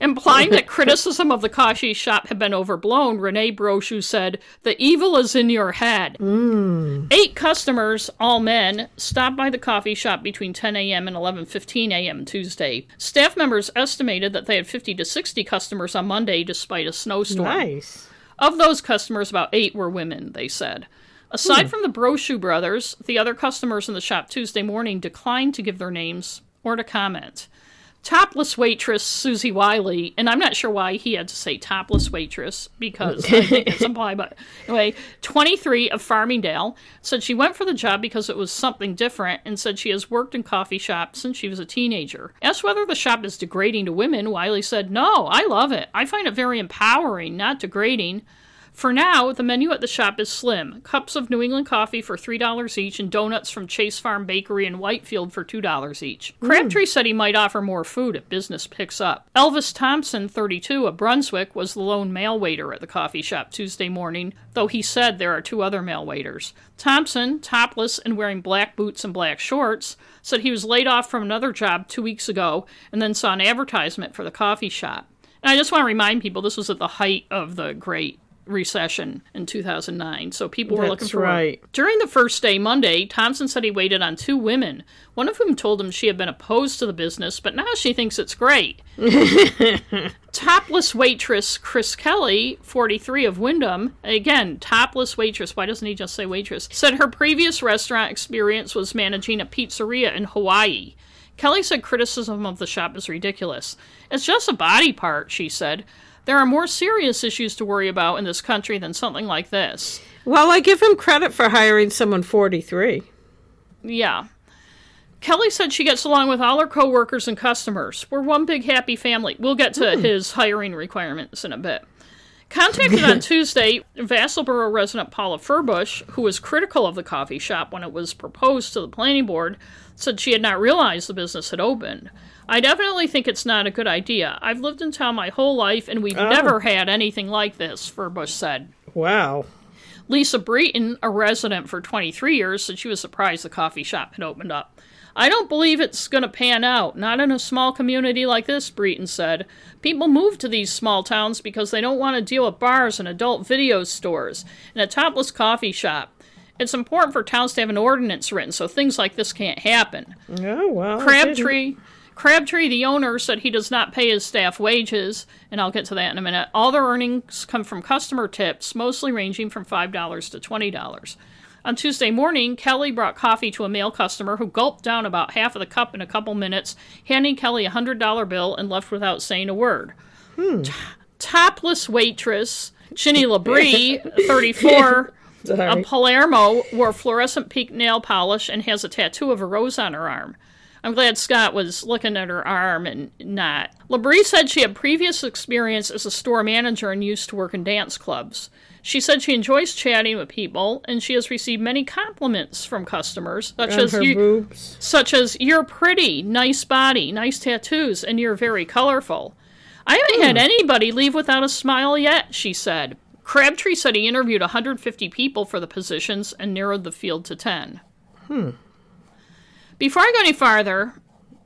Implying that criticism of the coffee shop had been overblown, Rene Brochu said, The evil is in your head. Mm. Eight customers, all men, stopped by the coffee shop between 10 a.m. and 11:15 a.m. Tuesday. Staff members estimated that they had 50 to 60 customers on Monday despite a snowstorm. Nice. Of those customers, about eight were women, they said. Aside hmm. from the Brochu brothers, the other customers in the shop Tuesday morning declined to give their names or to comment. Topless waitress Susie Wiley, and I'm not sure why he had to say topless waitress because I think it's implied, but anyway, 23 of Farmingdale said she went for the job because it was something different and said she has worked in coffee shops since she was a teenager. Asked whether the shop is degrading to women, Wiley said, No, I love it. I find it very empowering, not degrading. For now, the menu at the shop is slim cups of New England coffee for $3 each, and donuts from Chase Farm Bakery in Whitefield for $2 each. Mm. Crabtree said he might offer more food if business picks up. Elvis Thompson, 32, of Brunswick, was the lone male waiter at the coffee shop Tuesday morning, though he said there are two other male waiters. Thompson, topless and wearing black boots and black shorts, said he was laid off from another job two weeks ago and then saw an advertisement for the coffee shop. And I just want to remind people this was at the height of the Great Recession in 2009, so people were looking That's for right. work. During the first day, Monday, Thompson said he waited on two women, one of whom told him she had been opposed to the business, but now she thinks it's great. topless waitress Chris Kelly, 43 of Windham, again, topless waitress, why doesn't he just say waitress? Said her previous restaurant experience was managing a pizzeria in Hawaii. Kelly said criticism of the shop is ridiculous. It's just a body part, she said. There are more serious issues to worry about in this country than something like this. Well, I give him credit for hiring someone 43. Yeah. Kelly said she gets along with all her coworkers and customers. We're one big happy family. We'll get to hmm. his hiring requirements in a bit. Contacted on Tuesday, Vassalboro resident Paula Furbush, who was critical of the coffee shop when it was proposed to the planning board, said she had not realized the business had opened. I definitely think it's not a good idea. I've lived in town my whole life and we've oh. never had anything like this, Furbush said. Wow. Lisa Breton, a resident for 23 years, said she was surprised the coffee shop had opened up. I don't believe it's going to pan out, not in a small community like this, Breton said. People move to these small towns because they don't want to deal with bars and adult video stores and a topless coffee shop. It's important for towns to have an ordinance written so things like this can't happen. Oh, well. Crabtree, Crabtree, the owner, said he does not pay his staff wages, and I'll get to that in a minute. All their earnings come from customer tips, mostly ranging from $5 to $20. On Tuesday morning, Kelly brought coffee to a male customer who gulped down about half of the cup in a couple minutes, handing Kelly a $100 bill and left without saying a word. T- topless waitress, Ginny Labrie, 34, Sorry. of Palermo, wore fluorescent pink nail polish and has a tattoo of a rose on her arm. I'm glad Scott was looking at her arm and not. Labrie said she had previous experience as a store manager and used to work in dance clubs. She said she enjoys chatting with people, and she has received many compliments from customers, such On as you, boobs. such as "You're pretty, nice body, nice tattoos, and you're very colorful." I haven't had hmm. anybody leave without a smile yet, she said. Crabtree said he interviewed 150 people for the positions and narrowed the field to 10. Hmm. Before I go any farther,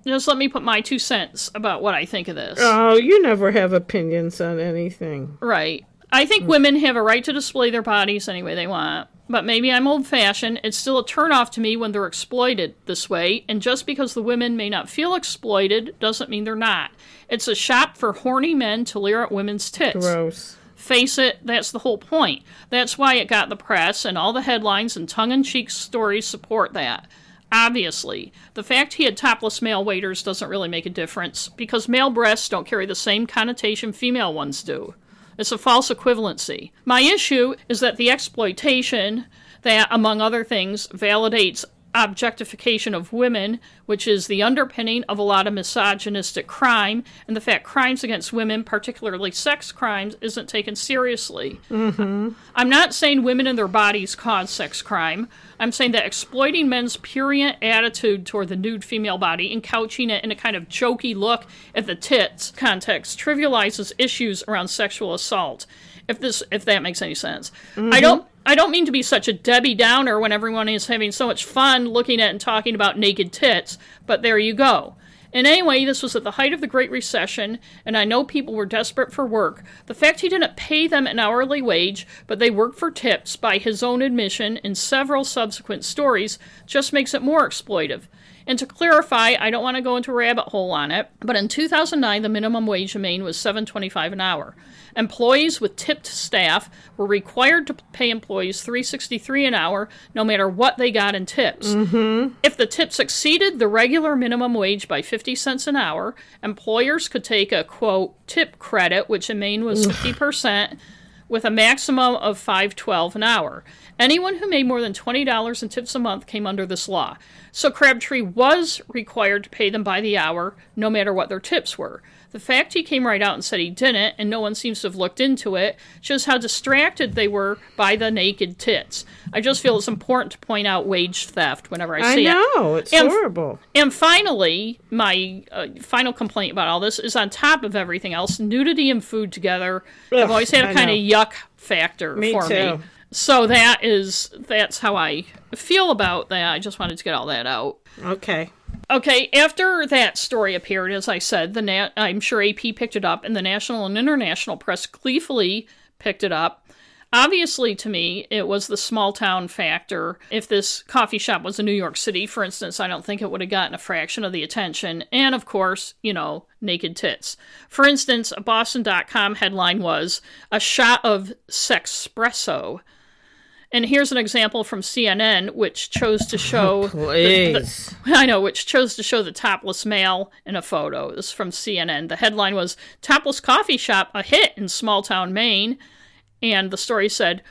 just let me put my two cents about what I think of this. Oh, you never have opinions on anything. Right. I think hmm. women have a right to display their bodies any way they want. But maybe I'm old fashioned. It's still a turnoff to me when they're exploited this way. And just because the women may not feel exploited doesn't mean they're not. It's a shop for horny men to leer at women's tits. Gross. Face it, that's the whole point. That's why it got the press, and all the headlines and tongue in cheek stories support that. Obviously, the fact he had topless male waiters doesn't really make a difference because male breasts don't carry the same connotation female ones do. It's a false equivalency. My issue is that the exploitation that, among other things, validates objectification of women, which is the underpinning of a lot of misogynistic crime, and the fact crimes against women, particularly sex crimes, isn't taken seriously. Mm-hmm. I'm not saying women and their bodies cause sex crime. I'm saying that exploiting men's purient attitude toward the nude female body and couching it in a kind of jokey look at the tits context trivializes issues around sexual assault. If this if that makes any sense. I mm-hmm. don't I don't mean to be such a Debbie Downer when everyone is having so much fun looking at and talking about naked tits, but there you go. And anyway, this was at the height of the Great Recession, and I know people were desperate for work. The fact he didn't pay them an hourly wage, but they worked for tips, by his own admission in several subsequent stories, just makes it more exploitive. And to clarify, I don't want to go into a rabbit hole on it, but in 2009, the minimum wage in Maine was $7.25 an hour. Employees with tipped staff were required to pay employees $3.63 an hour, no matter what they got in tips. Mm-hmm. If the tips exceeded the regular minimum wage by 50 cents an hour, employers could take a quote tip credit, which in Maine was 50%, with a maximum of 5.12 an hour. Anyone who made more than $20 in tips a month came under this law. So Crabtree was required to pay them by the hour, no matter what their tips were. The fact he came right out and said he didn't, and no one seems to have looked into it, shows how distracted they were by the naked tits. I just feel it's important to point out wage theft whenever I see it. I know it's And- horrible. And finally, my uh, final complaint about all this is on top of everything else, nudity and food together have always had a kind of yuck factor Me for too. me. So that is that's how I feel about that. I just wanted to get all that out. Okay. Okay, after that story appeared, as I said, the nat- I'm sure AP picked it up, and the national and international press gleefully picked it up. Obviously, to me, it was the small town factor. If this coffee shop was in New York City, for instance, I don't think it would have gotten a fraction of the attention. And of course, you know, naked tits. For instance, a Boston.com headline was A Shot of Sexpresso. And here's an example from CNN, which chose to show the- the- Please. I know, which chose to show the topless male in a photo. This is from CNN. The headline was Topless Coffee Shop, a hit in small town Maine. And the story said,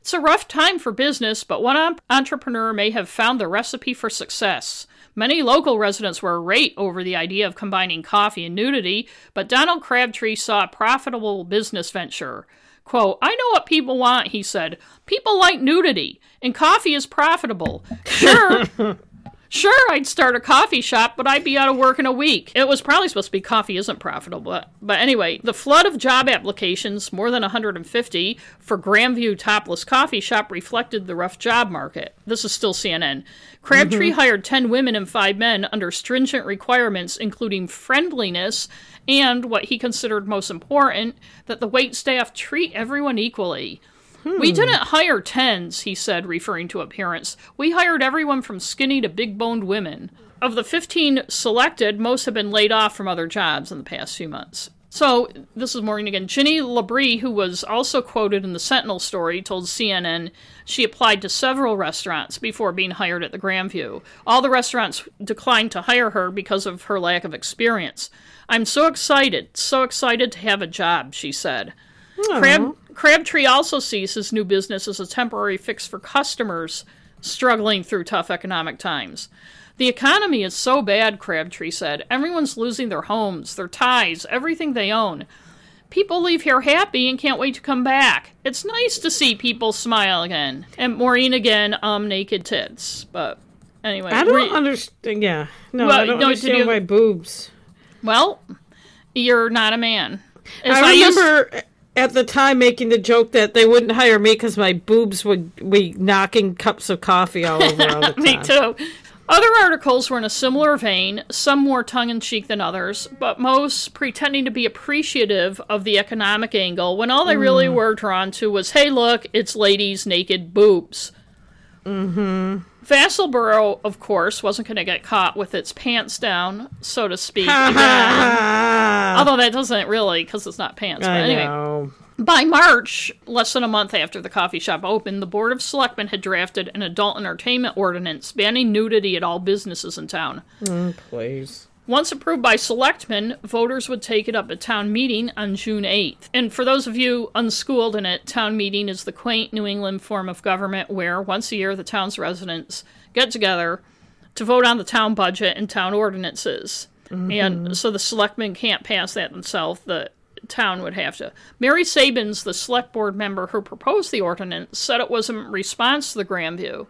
It's a rough time for business, but one entrepreneur may have found the recipe for success. Many local residents were irate over the idea of combining coffee and nudity, but Donald Crabtree saw a profitable business venture. Quote, I know what people want, he said. People like nudity, and coffee is profitable. Sure. Sure, I'd start a coffee shop, but I'd be out of work in a week. It was probably supposed to be coffee isn't profitable, but, but anyway, the flood of job applications, more than 150, for Grandview Topless Coffee Shop reflected the rough job market. This is still CNN. Crabtree mm-hmm. hired 10 women and 5 men under stringent requirements, including friendliness and what he considered most important that the wait staff treat everyone equally. We didn't hire tens, he said, referring to appearance. We hired everyone from skinny to big boned women. Of the 15 selected, most have been laid off from other jobs in the past few months. So, this is Maureen again. Ginny Labrie, who was also quoted in the Sentinel story, told CNN she applied to several restaurants before being hired at the Grandview. All the restaurants declined to hire her because of her lack of experience. I'm so excited, so excited to have a job, she said. Crab, Crabtree also sees his new business as a temporary fix for customers struggling through tough economic times. The economy is so bad, Crabtree said. Everyone's losing their homes, their ties, everything they own. People leave here happy and can't wait to come back. It's nice to see people smile again. And Maureen again, um, naked tits. But anyway, I don't re- understand. Yeah. No, Well, I don't no, understand you- why boobs. well, you're not a man. As I used- remember at the time making the joke that they wouldn't hire me because my boobs would be knocking cups of coffee all over all the time. Me too. Other articles were in a similar vein, some more tongue in cheek than others, but most pretending to be appreciative of the economic angle when all they really were drawn to was hey, look, it's ladies' naked boobs. Mm-hmm. Vassalboro, of course, wasn't going to get caught with its pants down, so to speak. Although that doesn't really, because it's not pants. But I anyway, know. by March, less than a month after the coffee shop opened, the Board of Selectmen had drafted an adult entertainment ordinance banning nudity at all businesses in town. Mm, Please. Once approved by selectmen, voters would take it up at town meeting on June 8th. And for those of you unschooled in it, town meeting is the quaint New England form of government where once a year the town's residents get together to vote on the town budget and town ordinances. Mm-hmm. And so the selectmen can't pass that themselves. The town would have to. Mary Sabins, the select board member who proposed the ordinance, said it was in response to the Grandview.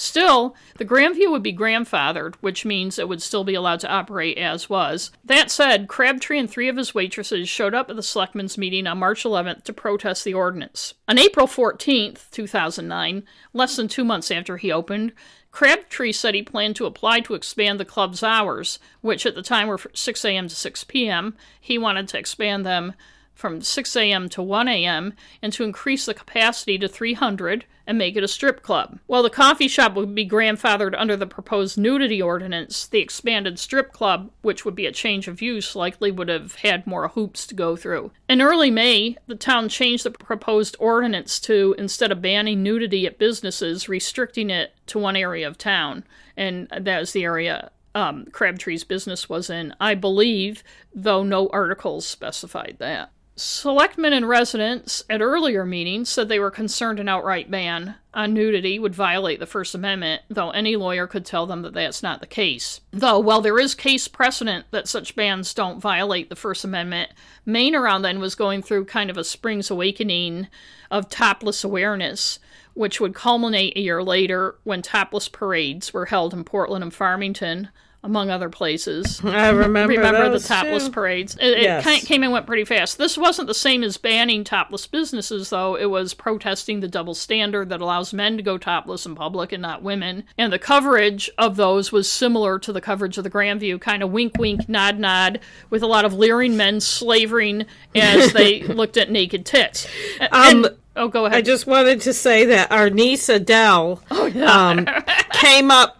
Still, the Grandview would be grandfathered, which means it would still be allowed to operate as was. That said, Crabtree and three of his waitresses showed up at the selectmen's meeting on March 11th to protest the ordinance. On April 14th, 2009, less than two months after he opened, Crabtree said he planned to apply to expand the club's hours, which at the time were 6 a.m. to 6 p.m. He wanted to expand them from 6 a.m. to 1 a.m. and to increase the capacity to 300 and make it a strip club. While the coffee shop would be grandfathered under the proposed nudity ordinance, the expanded strip club, which would be a change of use, likely would have had more hoops to go through. In early May, the town changed the proposed ordinance to, instead of banning nudity at businesses, restricting it to one area of town, and that is the area um, Crabtree's business was in, I believe, though no articles specified that. Selectmen and residents at earlier meetings said they were concerned an outright ban on nudity would violate the First Amendment, though any lawyer could tell them that that's not the case. Though, while there is case precedent that such bans don't violate the First Amendment, Maine around then was going through kind of a Springs Awakening of topless awareness, which would culminate a year later when topless parades were held in Portland and Farmington among other places. I remember Remember the topless too. parades? It, Yes. kind came and went pretty fast. This wasn't the same as banning topless businesses, though. It was protesting the double standard that allows men to go topless in public and not women. And the coverage of those was similar to the coverage of the Grandview, kind of wink, wink, nod, nod, with a lot of leering men slavering as they looked at naked tits. Um, and- oh, go ahead. I just wanted to say that our niece Adele Oh, um, came up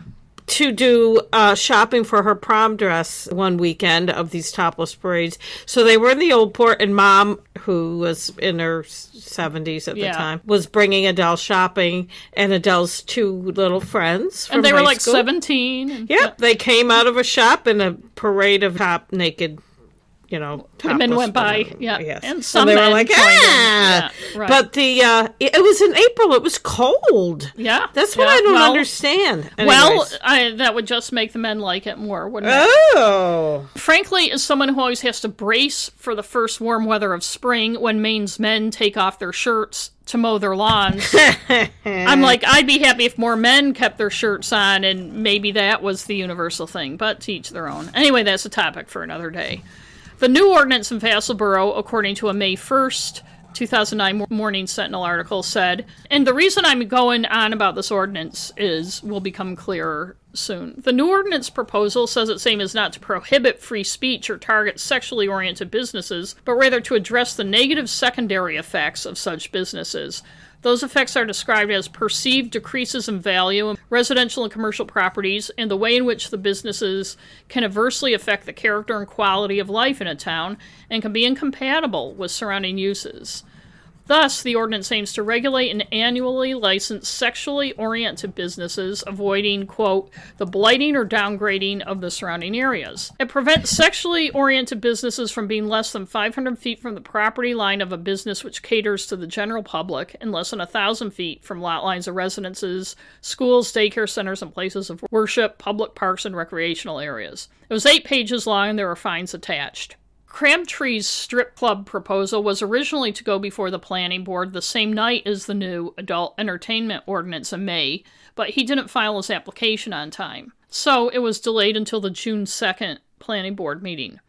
to do uh, shopping for her prom dress one weekend of these topless parades. So they were in the old port, and mom, who was in her seventies at Yeah. the time, was bringing Adele shopping, and Adele's two little friends. From and they were like school. 17. And, Yep, they came out of a shop in a parade of top naked, you know, Women went by, women. yeah. yes. And some they were like, ah. Yeah, right. But the uh, it, it was in April. It was cold. Yeah. That's what yeah, I don't well- understand. Well, I, that would just make the men like it more, wouldn't it? oh, Frankly, as someone who always has to brace for the first warm weather of spring when Maine's men take off their shirts to mow their lawns, I'm like, I'd be happy if more men kept their shirts on and maybe that was the universal thing, but to each their own. Anyway, that's a topic for another day. The new ordinance in Vassalboro, according to a May 1st, 2009 Morning Sentinel article, said, and the reason I'm going on about this ordinance is will become clearer soon. The new ordinance proposal says its aim is not to prohibit free speech or target sexually oriented businesses, but rather to address the negative secondary effects of such businesses. Those effects are described as perceived decreases in value in residential and commercial properties and the way in which the businesses can adversely affect the character and quality of life in a town and can be incompatible with surrounding uses. Thus, the ordinance aims to regulate and annually license sexually oriented businesses, avoiding, quote, the blighting or downgrading of the surrounding areas. It prevents sexually oriented businesses from being less than 500 feet from the property line of a business which caters to the general public and less than 1,000 feet from lot lines of residences, schools, daycare centers, and places of worship, public parks, and recreational areas. It was eight pages long and there were fines attached. Crabtree's strip club proposal was originally to go before the planning board the same night as the new adult entertainment ordinance in May, but he didn't file his application on time. So it was delayed until the June 2nd planning board meeting.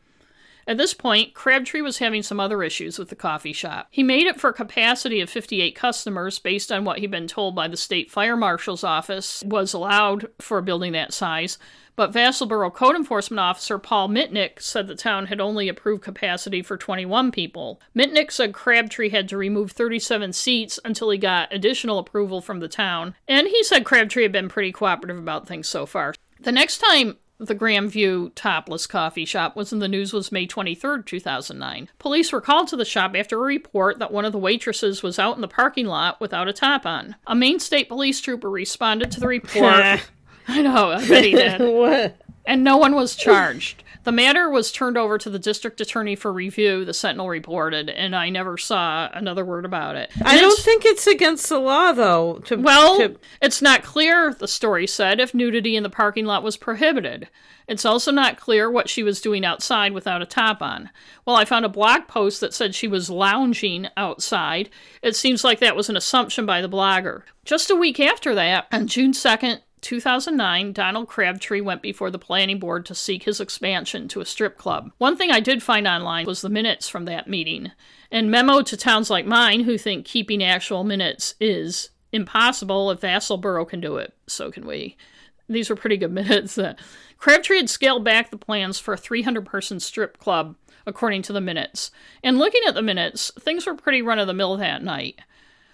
At this point, Crabtree was having some other issues with the coffee shop. He made it for a capacity of 58 customers based on what he'd been told by the state fire marshal's office was allowed for a building that size, but Vassalboro Code Enforcement Officer Paul Mitnick said the town had only approved capacity for 21 people. Mitnick said Crabtree had to remove 37 seats until he got additional approval from the town, and he said Crabtree had been pretty cooperative about things so far. The next time the Grandview topless coffee shop was in the news was May 23, 2009. Police were called to the shop after a report that one of the waitresses was out in the parking lot without a top on. A Maine State Police trooper responded to the report. I know, I bet he did. what? And no one was charged. The matter was turned over to the district attorney for review, the Sentinel reported, and I never saw another word about it. I don't think it's against the law, though. To well, to, it's not clear, the story said, if nudity in the parking lot was prohibited. It's also not clear what she was doing outside without a top on. Well, I found a blog post that said she was lounging outside. It seems like that was an assumption by the blogger. Just a week after that, on June 2nd, 2009, Donald Crabtree went before the planning board to seek his expansion to a strip club. One thing I did find online was the minutes from that meeting. And memo to towns like mine who think keeping actual minutes is impossible if Vassalboro can do it, so can we. These were pretty good minutes. Crabtree had scaled back the plans for a 300 person strip club, according to the minutes. And looking at the minutes, things were pretty run of the mill that night.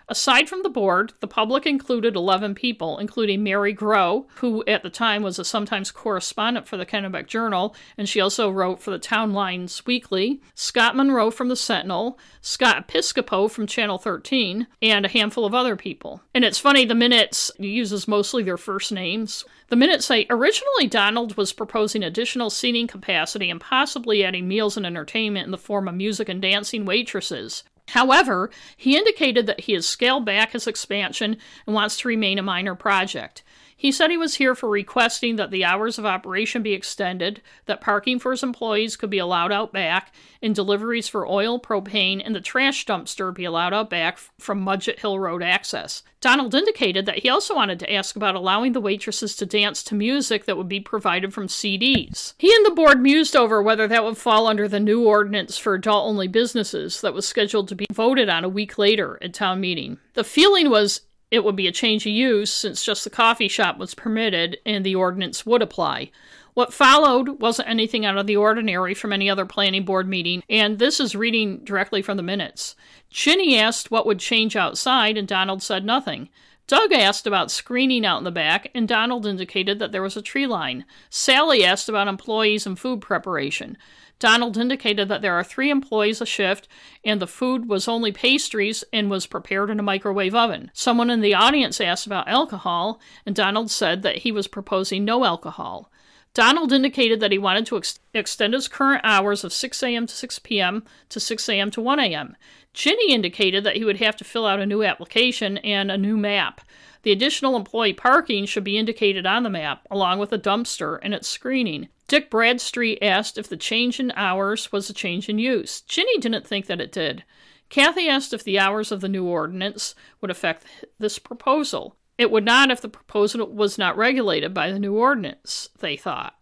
Aside from the board, the public included 11 people, including Mary Grow, who at the time was a sometimes correspondent for the Kennebec Journal, and she also wrote for the Town Lines Weekly, Scott Monroe from the Sentinel, Scott Episcopo from Channel 13, and a handful of other people. And it's funny, the minutes uses mostly their first names. The minutes say originally Donald was proposing additional seating capacity and possibly adding meals and entertainment in the form of music and dancing waitresses. However, he indicated that he has scaled back his expansion and wants to remain a minor project. He said he was here for requesting that the hours of operation be extended, that parking for his employees could be allowed out back, and deliveries for oil, propane, and the trash dumpster be allowed out back from Mudgett Hill Road access. Donald indicated that he also wanted to ask about allowing the waitresses to dance to music that would be provided from CDs. He and the board mused over whether that would fall under the new ordinance for adult only businesses that was scheduled to be voted on a week later at town meeting. The feeling was it would be a change of use since just the coffee shop was permitted and the ordinance would apply. What followed wasn't anything out of the ordinary from any other planning board meeting, and this is reading directly from the minutes. Ginny asked what would change outside, and Donald said nothing. Doug asked about screening out in the back, and Donald indicated that there was a tree line. Sally asked about employees and food preparation. Donald indicated that there are three employees a shift, and the food was only pastries and was prepared in a microwave oven. Someone in the audience asked about alcohol, and Donald said that he was proposing no alcohol. Donald indicated that he wanted to ex- extend his current hours of 6 a.m. to 6 p.m. to 6 a.m. to 1 a.m. Ginny indicated that he would have to fill out a new application and a new map. The additional employee parking should be indicated on the map, along with a dumpster and its screening. Dick Bradstreet asked if the change in hours was a change in use. Ginny didn't think that it did. Kathy asked if the hours of the new ordinance would affect this proposal. It would not if the proposal was not regulated by the new ordinance, they thought.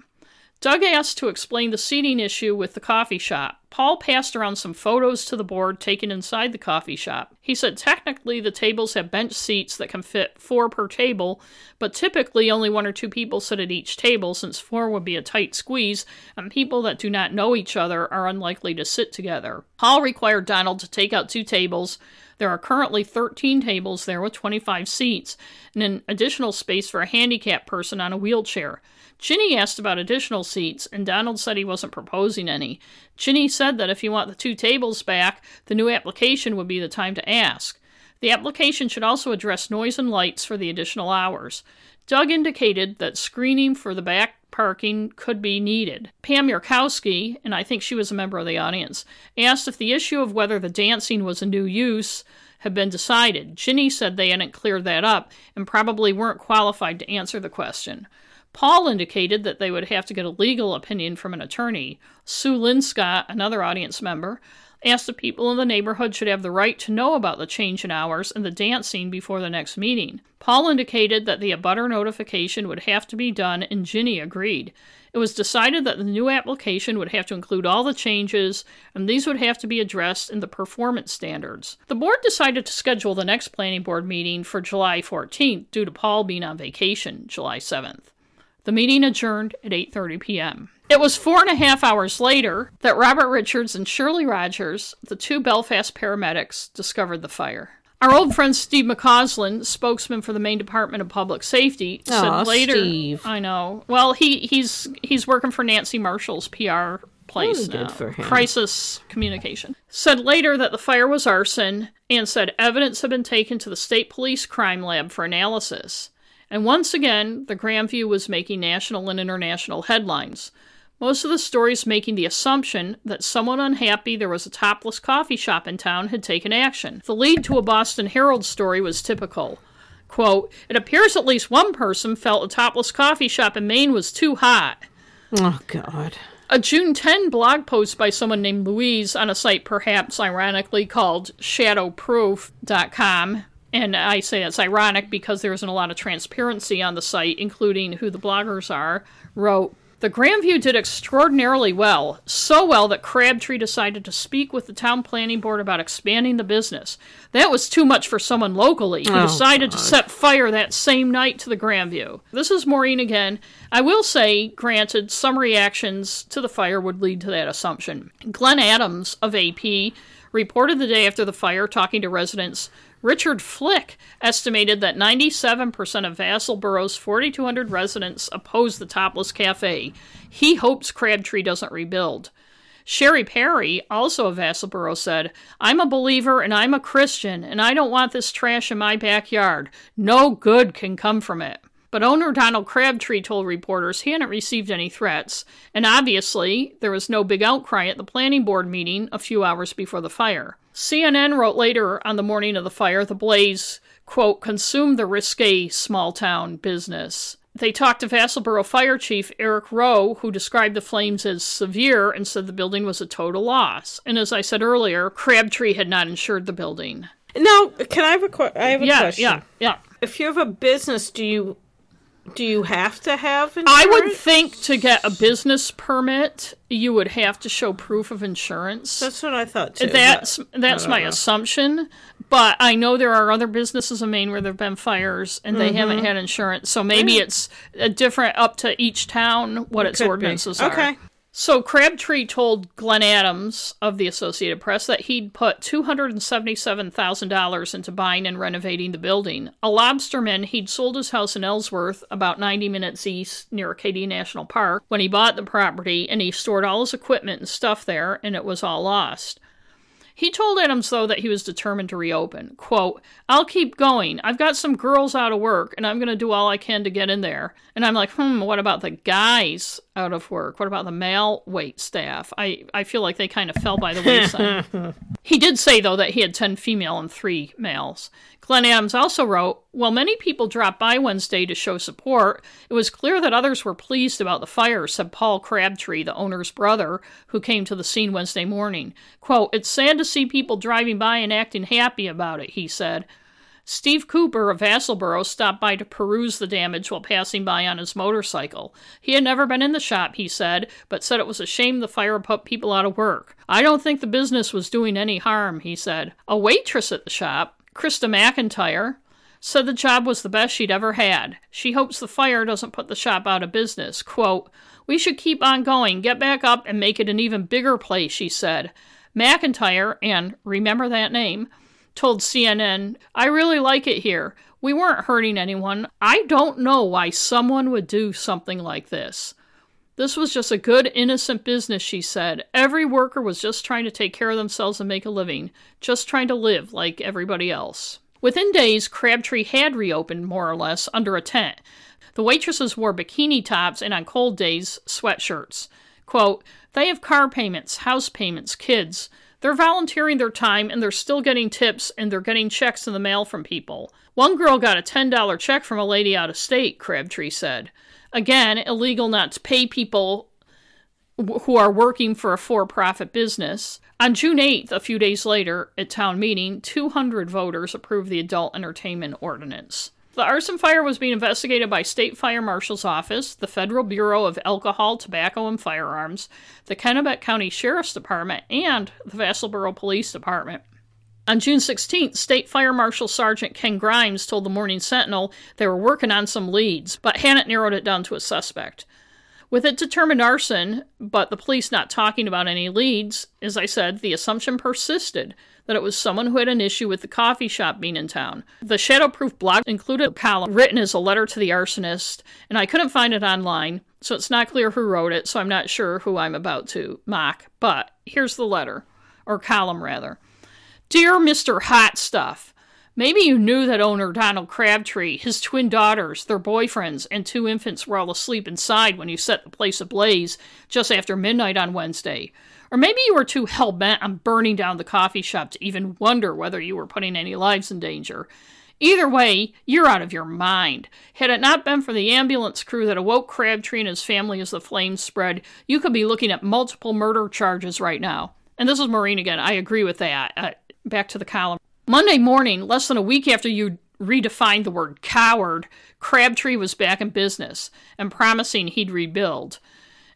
Doug asked to explain the seating issue with the coffee shop. Paul passed around some photos to the board taken inside the coffee shop. He said technically the tables have bench seats that can fit four per table, but typically only one or two people sit at each table since four would be a tight squeeze, and people that do not know each other are unlikely to sit together. Paul required Donald to take out two tables. There are currently 13 tables there with 25 seats, and an additional space for a handicapped person on a wheelchair. Ginny asked about additional seats, and Donald said he wasn't proposing any. Ginny said that if you want the two tables back, the new application would be the time to ask. The application should also address noise and lights for the additional hours. Doug indicated that screening for the back parking could be needed. Pam Yurkowski, and I think she was a member of the audience, asked if the issue of whether the dancing was a new use had been decided. Ginny said they hadn't cleared that up and probably weren't qualified to answer the question. Paul indicated that they would have to get a legal opinion from an attorney. Sue Linscott, another audience member, asked if people in the neighborhood should have the right to know about the change in hours and the dancing before the next meeting. Paul indicated that the abutter notification would have to be done, and Ginny agreed. It was decided that the new application would have to include all the changes, and these would have to be addressed in the performance standards. The board decided to schedule the next planning board meeting for July 14th due to Paul being on vacation July 7th. The meeting adjourned at 8:30 p.m. It was four and a half hours later that Robert Richards and Shirley Rogers, the two Belfast paramedics, discovered the fire. Our old friend Steve McCausland, spokesman for the Maine Department of Public Safety, said Aw, later. Steve. I know. Well, he he's he's working for Nancy Marshall's PR place good now. for him. Crisis communication. Said later that the fire was arson and said evidence had been taken to the state police crime lab for analysis. And once again, the Grandview was making national and international headlines. Most of the stories making the assumption that someone unhappy there was a topless coffee shop in town had taken action. The lead to a Boston Herald story was typical. Quote, It appears at least one person felt a topless coffee shop in Maine was too hot. Oh, God. A June 10 blog post by someone named Louise on a site perhaps ironically called shadowproof.com. And I say it's ironic because there isn't a lot of transparency on the site, including who the bloggers are, wrote The Grandview did extraordinarily well, so well that Crabtree decided to speak with the town planning board about expanding the business. That was too much for someone locally who Oh, decided to set fire that same night to the Grandview. This is Maureen again. I will say, granted, some reactions to the fire would lead to that assumption. Glenn Adams of AP reported the day after the fire talking to residents Richard Flick estimated that 97% of Vassalboro's 4,200 residents oppose the topless cafe. He hopes Crabtree doesn't rebuild. Sherry Perry, also of Vassalboro, said, I'm a believer and I'm a Christian, and I don't want this trash in my backyard. No good can come from it. But owner Donald Crabtree told reporters he hadn't received any threats, and obviously there was no big outcry at the planning board meeting a few hours before the fire. CNN wrote later on the morning of the fire the blaze, quote, consumed the risque small town business. They talked to Vassalboro Fire Chief Eric Rowe, who described the flames as severe and said the building was a total loss. And as I said earlier, Crabtree had not insured the building. Now, can I have a, qu- I have a yeah, question? yeah, yeah. If you have a business, do you do you have to have insurance? I would think to get a business permit, you would have to show proof of insurance. That's what I thought too. That's that's my know. assumption, but I know there are other businesses in Maine where there've been fires and they haven't Mm-hmm. had insurance. So maybe it's a different up to each town what its Could be. ordinances are. Okay. So Crabtree told Glenn Adams of the Associated Press that he'd put $277,000 into buying and renovating the building. A lobsterman, he'd sold his house in Ellsworth, about 90 minutes east near Acadia National Park, when he bought the property and he stored all his equipment and stuff there, and it was all lost. He told Adams, though, that he was determined to reopen. Quote, I'll keep going. I've got some girls out of work, and I'm going to do all I can to get in there. And I'm like, hmm, what about the guys out of work? What about the male wait staff? I, I feel like they kind of fell by the wayside. he did say, though, that he had 10 female and 3 males. Glenn Adams also wrote, While many people dropped by Wednesday to show support, it was clear that others were pleased about the fire, said Paul Crabtree, the owner's brother, who came to the scene Wednesday morning. Quote, It's sad to see people driving by and acting happy about it, he said. Steve Cooper of Vassalboro stopped by to peruse the damage while passing by on his motorcycle. He had never been in the shop, he said, but said it was a shame the fire put people out of work. I don't think the business was doing any harm, he said. A waitress at the shop, Krista McIntyre, said the job was the best she'd ever had. She hopes the fire doesn't put the shop out of business. Quote, We should keep on going, get back up, and make it an even bigger place, she said. McIntyre, and remember that name, told CNN, I really like it here. We weren't hurting anyone. I don't know why someone would do something like this. This was just a good, innocent business, she said. Every worker was just trying to take care of themselves and make a living, just trying to live like everybody else. Within days, Crabtree had reopened, more or less, under a tent. The waitresses wore bikini tops and, on cold days, sweatshirts. Quote, They have car payments, house payments, kids. They're volunteering their time and they're still getting tips and they're getting checks in the mail from people. One girl got a $10 check from a lady out of state, Crabtree said. Again, illegal not to pay people who are working for a for profit business. On June 8th, a few days later, at town meeting, 200 voters approved the adult entertainment ordinance. The arson fire was being investigated by State Fire Marshal's Office, the Federal Bureau of Alcohol, Tobacco, and Firearms, the Kennebec County Sheriff's Department, and the Vassalboro Police Department. On June 16th, State Fire Marshal Sergeant Ken Grimes told the Morning Sentinel they were working on some leads, but hadn't narrowed it down to a suspect. With it determined arson, but the police not talking about any leads, as I said, the assumption persisted that it was someone who had an issue with the coffee shop being in town. The Shadowproof blog included a column written as a letter to the arsonist, and I couldn't find it online, so it's not clear who wrote it, so I'm not sure who I'm about to mock. But here's the letter, or column rather. Dear Mr. Hot Stuff, Maybe you knew that owner Donald Crabtree, his twin daughters, their boyfriends, and two infants were all asleep inside when you set the place ablaze just after midnight on Wednesday. Or maybe you were too hell bent on burning down the coffee shop to even wonder whether you were putting any lives in danger. Either way, you're out of your mind. Had it not been for the ambulance crew that awoke Crabtree and his family as the flames spread, you could be looking at multiple murder charges right now. And this is Maureen again. I agree with that. Uh, back to the column. Monday morning, less than a week after you redefined the word coward, Crabtree was back in business and promising he'd rebuild.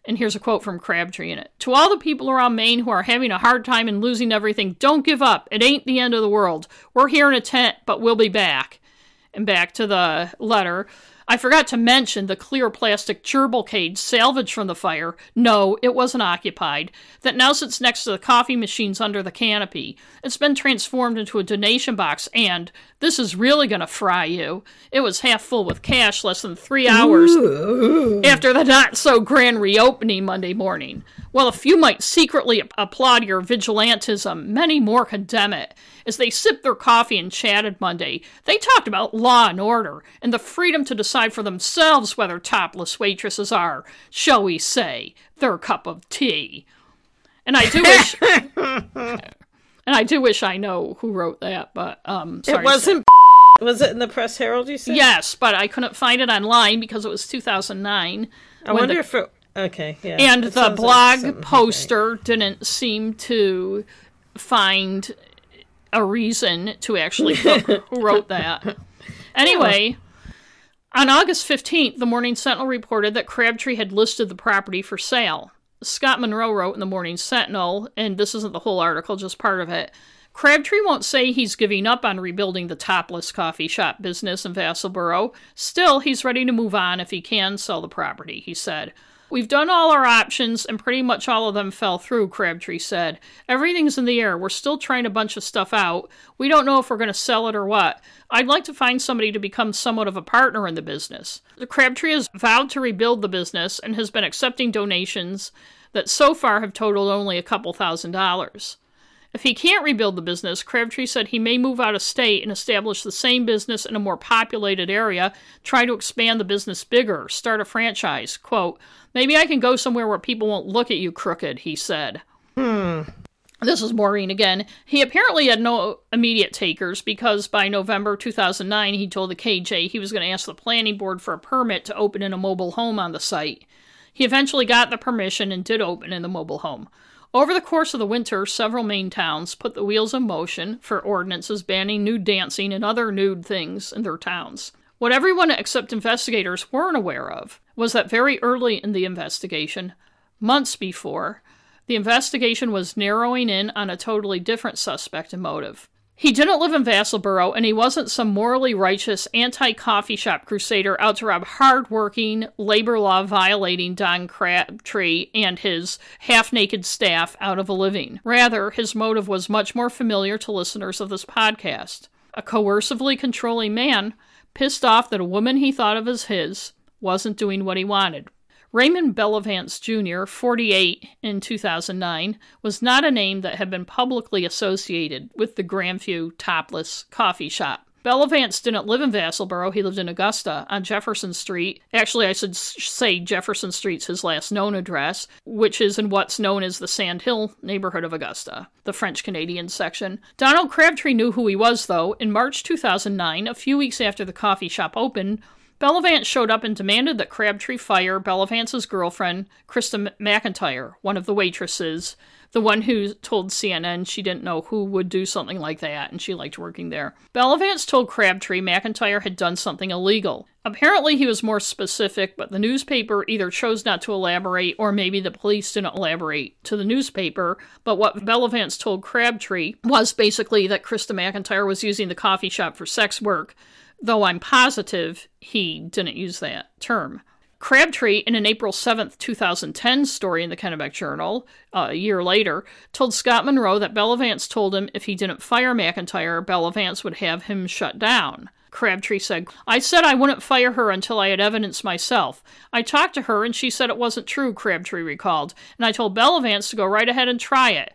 And here's a quote from Crabtree in it To all the people around Maine who are having a hard time and losing everything, don't give up. It ain't the end of the world. We're here in a tent, but we'll be back. And back to the letter. I forgot to mention the clear plastic gerbil cage salvaged from the fire. No, it wasn't occupied. That now sits next to the coffee machines under the canopy. It's been transformed into a donation box, and this is really going to fry you. It was half full with cash less than three hours Ooh. after the not so grand reopening Monday morning. While a few might secretly applaud your vigilantism, many more condemn it. As they sipped their coffee and chatted Monday, they talked about law and order and the freedom to decide for themselves whether topless waitresses are, shall we say, their cup of tea. And I do wish, and I do wish I know who wrote that, but um, sorry It wasn't. Was it in the Press Herald? You said. Yes, but I couldn't find it online because it was 2009. I wonder the- if it. Okay. Yeah. and It the like blog like poster didn't seem to find a reason to actually who wrote that. Anyway, on August 15th, the Morning Sentinel reported that Crabtree had listed the property for sale. Scott Monroe wrote in the Morning Sentinel, and this isn't the whole article, just part of it. Crabtree won't say he's giving up on rebuilding the topless coffee shop business in Vassalboro. Still, he's ready to move on if he can sell the property, he said. We've done all our options, and pretty much all of them fell through, Crabtree said. Everything's in the air. We're still trying a bunch of stuff out. We don't know if we're going to sell it or what. I'd like to find somebody to become somewhat of a partner in the business. The Crabtree has vowed to rebuild the business and has been accepting donations that so far have totaled only a couple thousand dollars. If he can't rebuild the business, Crabtree said he may move out of state and establish the same business in a more populated area, try to expand the business bigger, start a franchise. Quote, Maybe I can go somewhere where people won't look at you crooked, he said. Hmm. This is Maureen again. He apparently had no immediate takers because by November 2009 he told the KJ he was going to ask the planning board for a permit to open in a mobile home on the site. He eventually got the permission and did open in the mobile home. Over the course of the winter, several Maine towns put the wheels in motion for ordinances banning nude dancing and other nude things in their towns. What everyone except investigators weren't aware of was that very early in the investigation, months before, the investigation was narrowing in on a totally different suspect and motive. He didn't live in Vassalboro, and he wasn't some morally righteous anti coffee shop crusader out to rob hard-working, labor law violating Don Crabtree and his half naked staff out of a living. Rather, his motive was much more familiar to listeners of this podcast. A coercively controlling man, pissed off that a woman he thought of as his wasn't doing what he wanted. Raymond Bellavance Jr., 48 in 2009, was not a name that had been publicly associated with the Grandview Topless Coffee Shop. Bellavance didn't live in Vassalboro, he lived in Augusta on Jefferson Street. Actually, I should say Jefferson Street's his last known address, which is in what's known as the Sand Hill neighborhood of Augusta, the French Canadian section. Donald Crabtree knew who he was, though. In March 2009, a few weeks after the coffee shop opened, Bellavance showed up and demanded that Crabtree fire Bellavance's girlfriend, Krista McIntyre, one of the waitresses, the one who told CNN she didn't know who would do something like that and she liked working there. Bellavance told Crabtree McIntyre had done something illegal. Apparently, he was more specific, but the newspaper either chose not to elaborate or maybe the police didn't elaborate to the newspaper. But what Bellavance told Crabtree was basically that Krista McIntyre was using the coffee shop for sex work though I'm positive he didn't use that term. Crabtree, in an April 7, 2010 story in the Kennebec Journal, uh, a year later, told Scott Monroe that Bellavance told him if he didn't fire McIntyre, Bellavance would have him shut down. Crabtree said, I said I wouldn't fire her until I had evidence myself. I talked to her and she said it wasn't true, Crabtree recalled, and I told Bellavance to go right ahead and try it.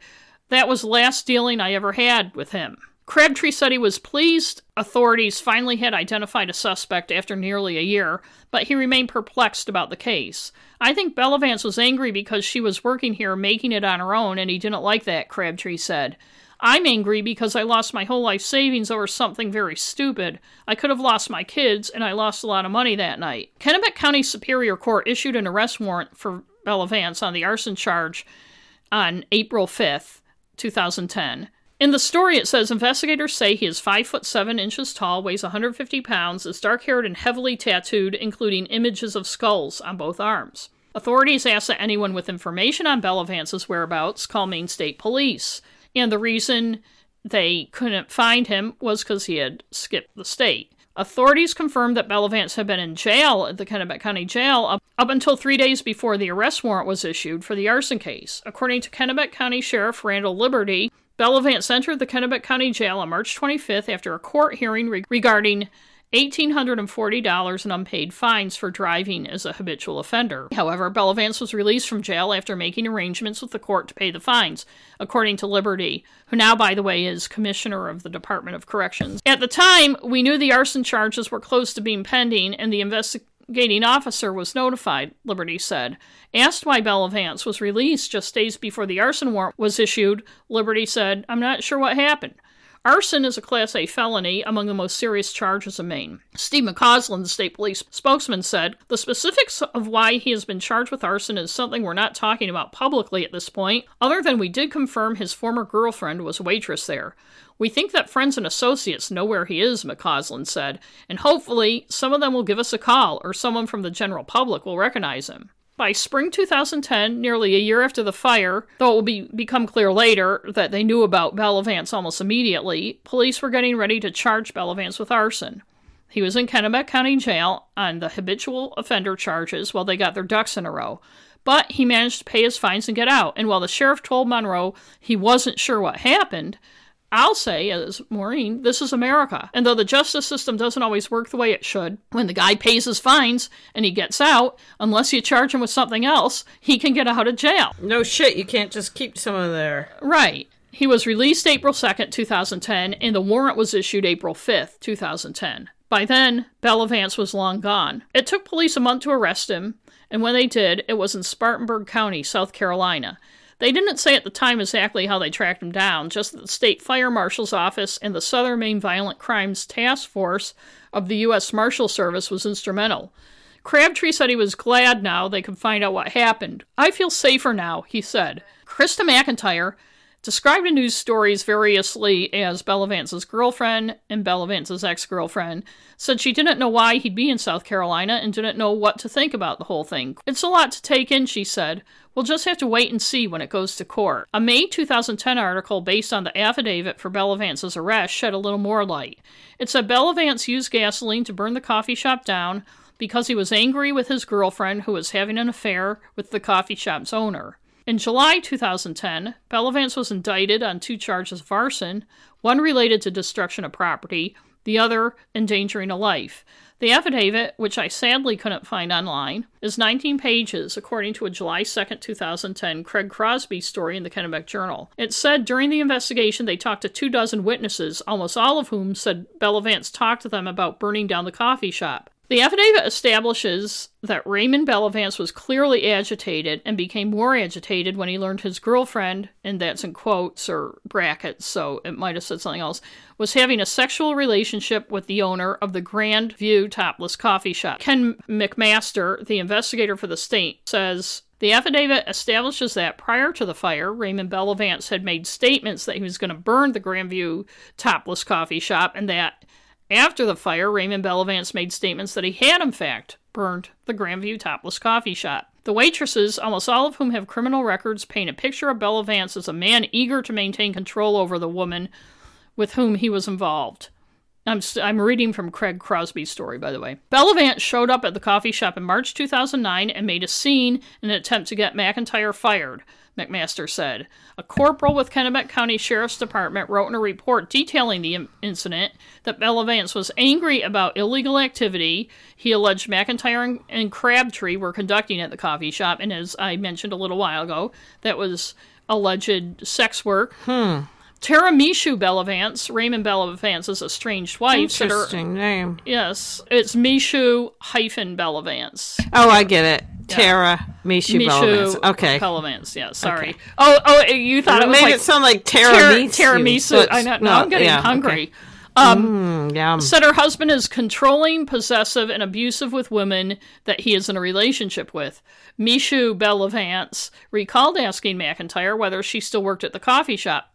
That was the last dealing I ever had with him. Crabtree said he was pleased authorities finally had identified a suspect after nearly a year, but he remained perplexed about the case. I think Bellavance was angry because she was working here making it on her own, and he didn't like that, Crabtree said. I'm angry because I lost my whole life savings over something very stupid. I could have lost my kids, and I lost a lot of money that night. Kennebec County Superior Court issued an arrest warrant for Bellavance on the arson charge on April 5th, 2010. In the story, it says investigators say he is five foot seven inches tall, weighs 150 pounds, is dark haired and heavily tattooed, including images of skulls on both arms. Authorities ask that anyone with information on Bellavance's whereabouts call Maine State Police, and the reason they couldn't find him was because he had skipped the state. Authorities confirmed that Bellavance had been in jail at the Kennebec County Jail up, up until three days before the arrest warrant was issued for the arson case. According to Kennebec County Sheriff Randall Liberty, Bellavance entered the Kennebec County Jail on March 25th after a court hearing re- regarding $1,840 in unpaid fines for driving as a habitual offender. However, Bellavance was released from jail after making arrangements with the court to pay the fines, according to Liberty, who now, by the way, is commissioner of the Department of Corrections. At the time, we knew the arson charges were close to being pending, and the investigating officer was notified, Liberty said. Asked why Bellavance was released just days before the arson warrant was issued, Liberty said, I'm not sure what happened. Arson is a Class A felony among the most serious charges in Maine. Steve McCausland, the state police spokesman, said the specifics of why he has been charged with arson is something we're not talking about publicly at this point, other than we did confirm his former girlfriend was waitress there. We think that friends and associates know where he is, McCausland said, and hopefully some of them will give us a call or someone from the general public will recognize him. By spring 2010, nearly a year after the fire, though it will be, become clear later that they knew about Bellavance almost immediately, police were getting ready to charge Bellavance with arson. He was in Kennebec County Jail on the habitual offender charges while they got their ducks in a row. But he managed to pay his fines and get out, and while the sheriff told Monroe he wasn't sure what happened, I'll say, as Maureen, this is America. And though the justice system doesn't always work the way it should, when the guy pays his fines and he gets out, unless you charge him with something else, he can get out of jail. No shit, you can't just keep someone there. Right. He was released April 2nd, 2010, and the warrant was issued April 5th, 2010. By then, Bellavance was long gone. It took police a month to arrest him, and when they did, it was in Spartanburg County, South Carolina. They didn't say at the time exactly how they tracked him down, just that the state fire marshal's office and the Southern Maine Violent Crimes Task Force of the U.S. Marshal Service was instrumental. Crabtree said he was glad now they could find out what happened. I feel safer now, he said. Krista McIntyre described in news stories variously as Bellavance's girlfriend and Bellavance's ex girlfriend, said she didn't know why he'd be in South Carolina and didn't know what to think about the whole thing. It's a lot to take in, she said. We'll just have to wait and see when it goes to court. A May 2010 article based on the affidavit for Bellavance's arrest shed a little more light. It said Bellavance used gasoline to burn the coffee shop down because he was angry with his girlfriend who was having an affair with the coffee shop's owner. In July 2010, Bellavance was indicted on two charges of arson, one related to destruction of property, the other endangering a life. The affidavit, which I sadly couldn't find online, is 19 pages, according to a July 2, 2010 Craig Crosby story in the Kennebec Journal. It said during the investigation they talked to two dozen witnesses, almost all of whom said Bellavance talked to them about burning down the coffee shop. The affidavit establishes that Raymond Bellavance was clearly agitated and became more agitated when he learned his girlfriend, and that's in quotes or brackets, so it might have said something else, was having a sexual relationship with the owner of the Grand View Topless Coffee Shop. Ken McMaster, the investigator for the state, says the affidavit establishes that prior to the fire, Raymond Bellavance had made statements that he was going to burn the Grandview Topless Coffee Shop and that after the fire, Raymond Bellavance made statements that he had, in fact, burned the Grandview Topless Coffee Shop. The waitresses, almost all of whom have criminal records, paint a picture of Bellavance as a man eager to maintain control over the woman with whom he was involved. I'm, I'm reading from Craig Crosby's story, by the way. Bellavance showed up at the coffee shop in March 2009 and made a scene in an attempt to get McIntyre fired. McMaster said. A corporal with Kennebec County Sheriff's Department wrote in a report detailing the incident that Bellavance was angry about illegal activity he alleged McIntyre and Crabtree were conducting at the coffee shop, and as I mentioned a little while ago, that was alleged sex work. Hmm. Tara Mishu Bellavance, Raymond Bellavance's estranged wife, said her, Interesting name. yes, it's Mishu hyphen Bellavance. Oh, I get it. Tara Mishu Bellavance. Okay. Bellavance, yeah, sorry. Okay. Oh, oh, you thought It it was made like it sound like Tara Tir- tiramisu. I know. Now I'm getting hungry. Um, Mm, yum. said her husband is controlling, possessive, and abusive with women that he is in a relationship with. Mishu Bellavance recalled asking McIntyre whether she still worked at the coffee shop.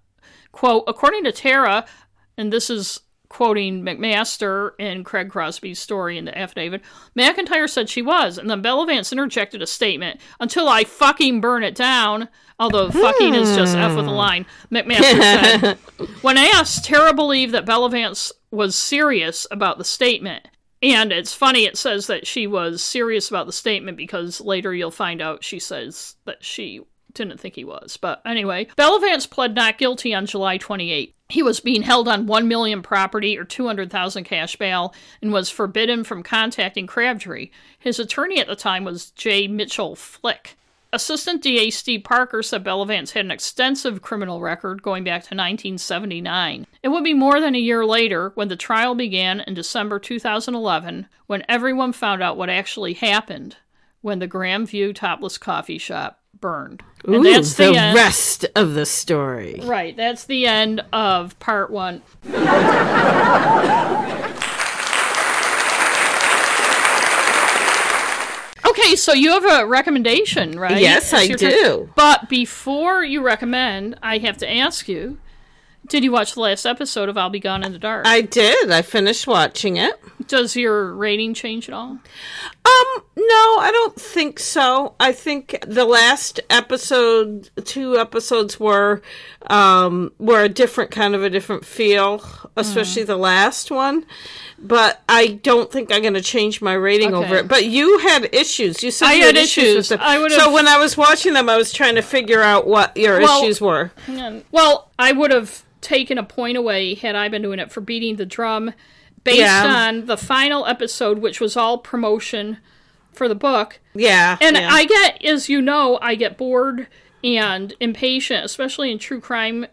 Quote, according to Tara, and this is quoting McMaster and Craig Crosby's story in the affidavit, McIntyre said she was, and then Bellavance interjected a statement, until I fucking burn it down, although fucking is just F with a hmm. line. McMaster said, when asked, Tara believed that Bellavance was serious about the statement. And it's funny, it says that she was serious about the statement because later you'll find out she says that she didn't think he was. But anyway, Bellavance pled not guilty on July 28. He was being held on 1 million property or 200,000 cash bail and was forbidden from contacting Crabtree. His attorney at the time was J. Mitchell Flick. Assistant DA Steve Parker said Bellavance had an extensive criminal record going back to 1979. It would be more than a year later, when the trial began in December 2011, when everyone found out what actually happened when the Grandview topless coffee shop burned. And Ooh, that's the, the rest of the story. Right, that's the end of part one. Okay, so you have a recommendation, right? Yes, I do. But before you recommend, I have to ask you did you watch the last episode of I'll Be Gone in the Dark? I did. I finished watching it. Does your rating change at all? Um, no, I don't think so. I think the last episode, two episodes were um were a different kind of a different feel, especially mm. the last one. But I don't think I'm going to change my rating okay. over it. But you had issues. You said I you had, had issues. issues. I would so when I was watching them, I was trying to figure out what your well, issues were. Well, I would have taken a point away had I been doing it for beating the drum based yeah. on the final episode, which was all promotion for the book. Yeah. And yeah. I get, as you know, I get bored and impatient, especially in true crime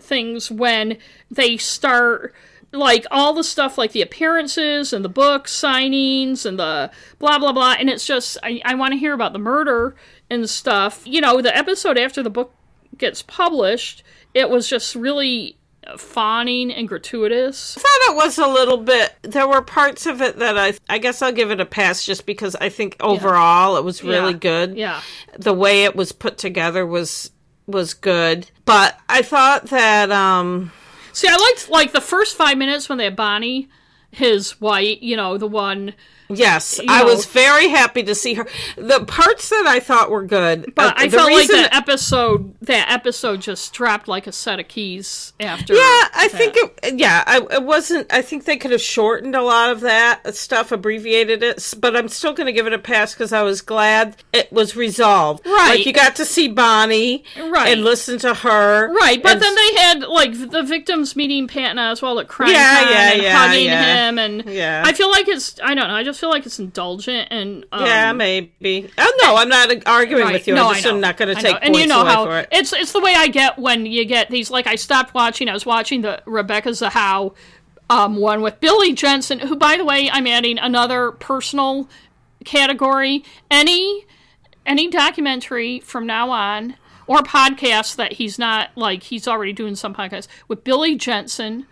things, when they start like all the stuff like the appearances and the book signings and the blah blah blah and it's just i, I want to hear about the murder and stuff you know the episode after the book gets published it was just really fawning and gratuitous. I thought it was a little bit. There were parts of it that I, I guess I'll give it a pass just because I think overall yeah. it was really yeah. good. Yeah, the way it was put together was was good, but I thought that. um See, I liked like the first five minutes when they had Bonnie, his white, you know, the one Yes, I know, was very happy to see her. The parts that I thought were good, but uh, I felt reason... like the episode that episode just dropped like a set of keys after. Yeah, I that. think it. Yeah, I, it wasn't. I think they could have shortened a lot of that stuff, abbreviated it. But I'm still going to give it a pass because I was glad it was resolved. Right, like you got to see Bonnie, right, and listen to her, right. But and... then they had like the victims meeting Patton Oswalt at crime yeah, yeah, and yeah, hugging yeah. him, and yeah. I feel like it's. I don't know. I just feel like it's indulgent and um, yeah, maybe. Oh no, I'm not arguing right. with you. No, I'm just I'm not going to take and you know how for it. It's it's the way I get when you get these. Like I stopped watching. I was watching the Rebecca Zahau um, one with Billy Jensen, who, by the way, I'm adding another personal category. Any any documentary from now on or podcast that he's not like he's already doing some podcasts with Billy Jensen.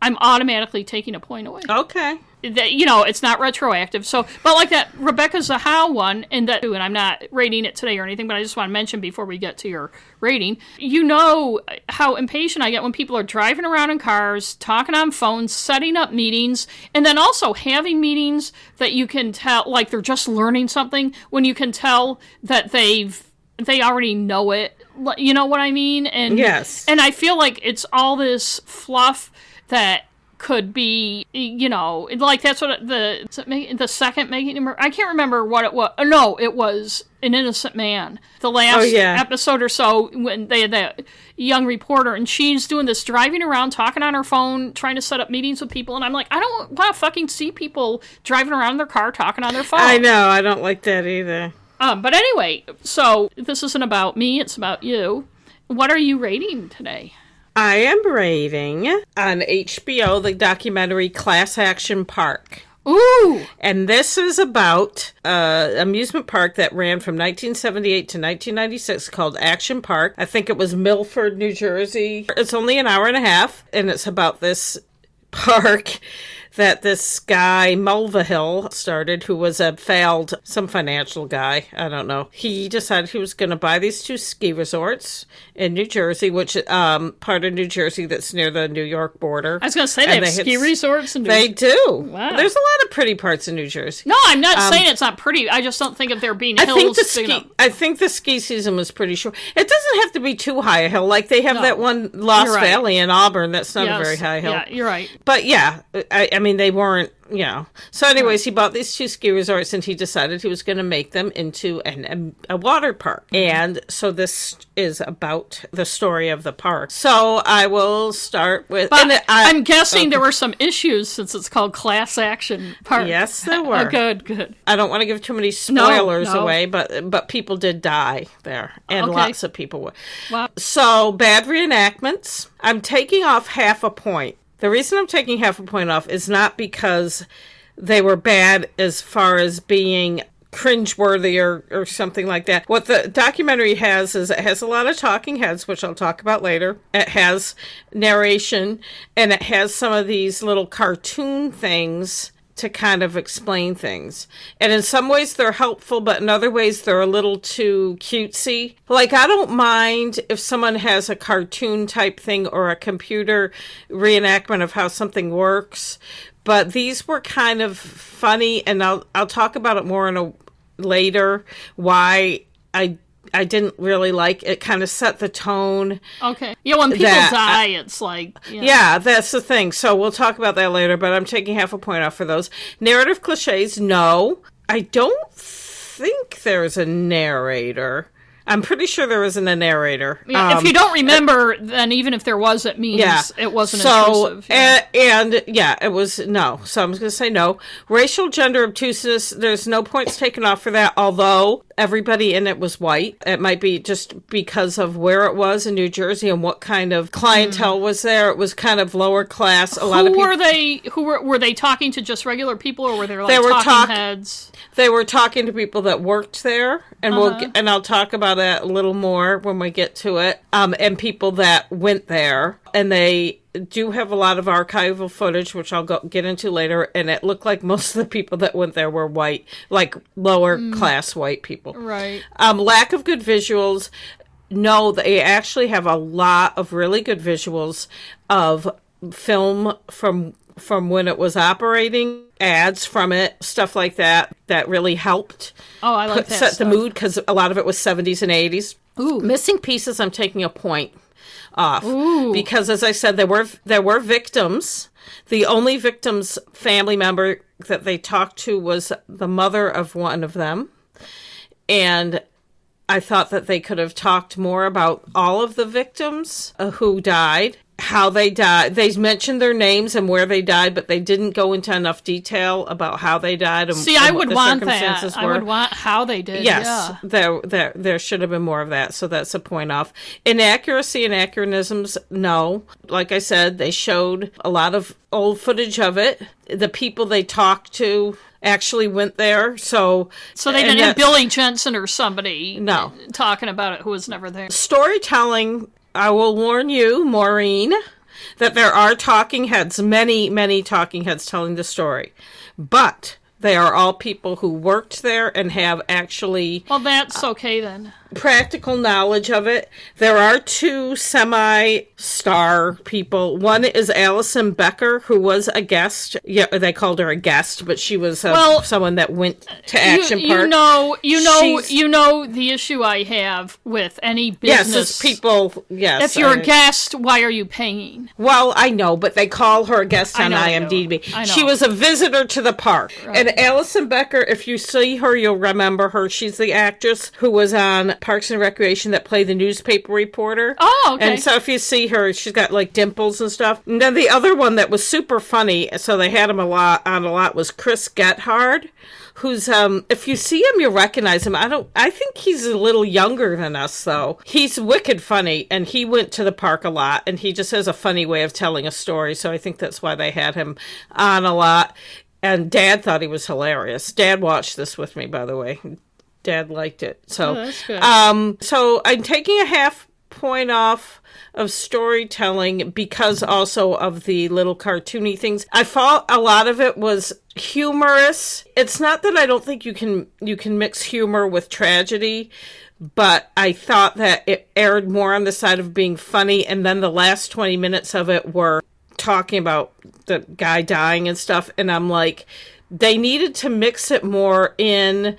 I'm automatically taking a point away. Okay that you know it's not retroactive. So, but like that Rebecca Zahau one, and that, too. and I'm not rating it today or anything, but I just want to mention before we get to your rating, you know how impatient I get when people are driving around in cars, talking on phones, setting up meetings, and then also having meetings that you can tell like they're just learning something when you can tell that they've they already know it. You know what I mean? And yes, and I feel like it's all this fluff that could be, you know, like that's what the the second making I can't remember what it was. No, it was an innocent man. The last oh, yeah. episode or so when they had that young reporter and she's doing this driving around talking on her phone trying to set up meetings with people and I'm like I don't want to fucking see people driving around in their car talking on their phone. I know, I don't like that either. Um, but anyway, so this isn't about me, it's about you. What are you rating today? I am rating on HBO the documentary Class Action Park. Ooh! And this is about uh, amusement park that ran from 1978 to 1996 called Action Park. I think it was Milford, New Jersey. It's only an hour and a half, and it's about this park that this guy Mulvihill started, who was a failed some financial guy. I don't know. He decided he was going to buy these two ski resorts in New Jersey, which um part of New Jersey that's near the New York border. I was going to say they And have ski resorts and They do. Wow. There's a lot of pretty parts in New Jersey. No, I'm not saying it's not pretty. I just don't think of there being I hills. think the ski. I think the ski season was pretty short. It doesn't have to be too high a hill. Like they have No. that one Lost right. Valley in Auburn. That's not Yes. a very high hill. Yeah, you're right. But yeah, I, I mean they weren't. You know. So, anyways, he bought these two ski resorts, and he decided he was going to make them into an, a, a water park. Mm-hmm. And so this is about the story of the park. So I will start with. But I, I'm guessing there were some issues since it's called Class Action Park. Yes, there Oh, were. good, good. I don't want to give too many spoilers no. away, but but people did die there, and Okay. lots of people were. Wow. So bad reenactments. I'm taking off half a point. The reason I'm taking half a point off is not because they were bad as far as being cringeworthy or, or something like that. What the documentary has is it has a lot of talking heads, which I'll talk about later. It has narration and it has some of these little cartoon things to kind of explain things. And in some ways they're helpful, but in other ways they're a little too cutesy. Like, I don't mind if someone has a cartoon type thing or a computer reenactment of how something works, but these were kind of funny, and I'll, I'll talk about it more in a later why I I didn't really like it kind of set the tone Okay. Yeah, when people That- die, it's like yeah. yeah, that's the thing. So we'll talk about that later, but I'm taking half a point off for those. Narrative cliches, no. I don't think there's a narrator. I'm pretty sure there isn't a narrator. Yeah, Um, if you don't remember, then even if there was, it means yeah, it wasn't so, intrusive. Yeah. And, and yeah, it was no. So I'm going to say no. Racial gender obtuseness. There's no points taken off for that. Although everybody in it was white, it might be just because of where it was in New Jersey and what kind of clientele was there. It was kind of lower class. A lot of people. were they? Who were were they talking to? Just regular people, or were they like They were talking talk- heads? They were talking to people that worked there, and we'll Uh-huh. get, and I'll talk about that a little more when we get to it. Um, and people that went there, and they do have a lot of archival footage, which I'll go, get into later. And it looked like most of the people that went there were white, like lower class white people. Right. Um, lack of good visuals. No, they actually have a lot of really good visuals of film from from when it was operating, ads from it, stuff like that. That really helped Oh, I like put, that. set the mood because a lot of it was 70s and 80s. Ooh. Missing pieces. I'm taking a point off because, as I said, there were there were victims. The only victim's family member that they talked to was the mother of one of them, and I thought that they could have talked more about all of the victims uh, who died, how they died. They mentioned their names and where they died, but they didn't go into enough detail about how they died. And, See, I would want that. I were. would want how they did. Yes, Yeah. there, there, there should have been more of that. So that's a point off. Inaccuracy and anachronisms, no. Like I said, they showed a lot of old footage of it. The people they talked to actually went there, so So they didn't have Billy Jensen or somebody No. talking about it who was never there. storytelling. I will warn you, Maureen, that there are talking heads, many, many talking heads telling the story, but they are all people who worked there and have actually Well, that's okay then. practical knowledge of it. There are two semi star people. One is Alison Becker, who was a guest. Yeah, they called her a guest, but she was uh, Well, someone that went to Action you, Park. you know, you know, She's- you know the issue I have with any business. it's people. Yes, If you're I- a guest, why are you paying? Well, I know, but they call her a guest I on know. IMDb. I know. She was a visitor to the park. And Alison Becker, if you see her, you'll remember her. She's the actress who was on Parks and Recreation that played the newspaper reporter. Oh, okay. And so if you see her, she's got like dimples and stuff. And then the other one that was super funny, so they had him a lot on a lot, was Chris Gethard. Who's um if you see him you recognize him. I don't I think he's a little younger than us though. He's wicked funny and he went to the park a lot and he just has a funny way of telling a story. So I think that's why they had him on a lot. And dad thought he was hilarious. Dad watched this with me by the way. Dad liked it. So Oh, that's good. um so I'm taking a half point off of storytelling because also of the little cartoony things. I thought a lot of it was humorous. It's not that I don't think you can you can mix humor with tragedy, but I thought that it aired more on the side of being funny and then the last 20 minutes of it were talking about the guy dying and stuff and I'm like they needed to mix it more in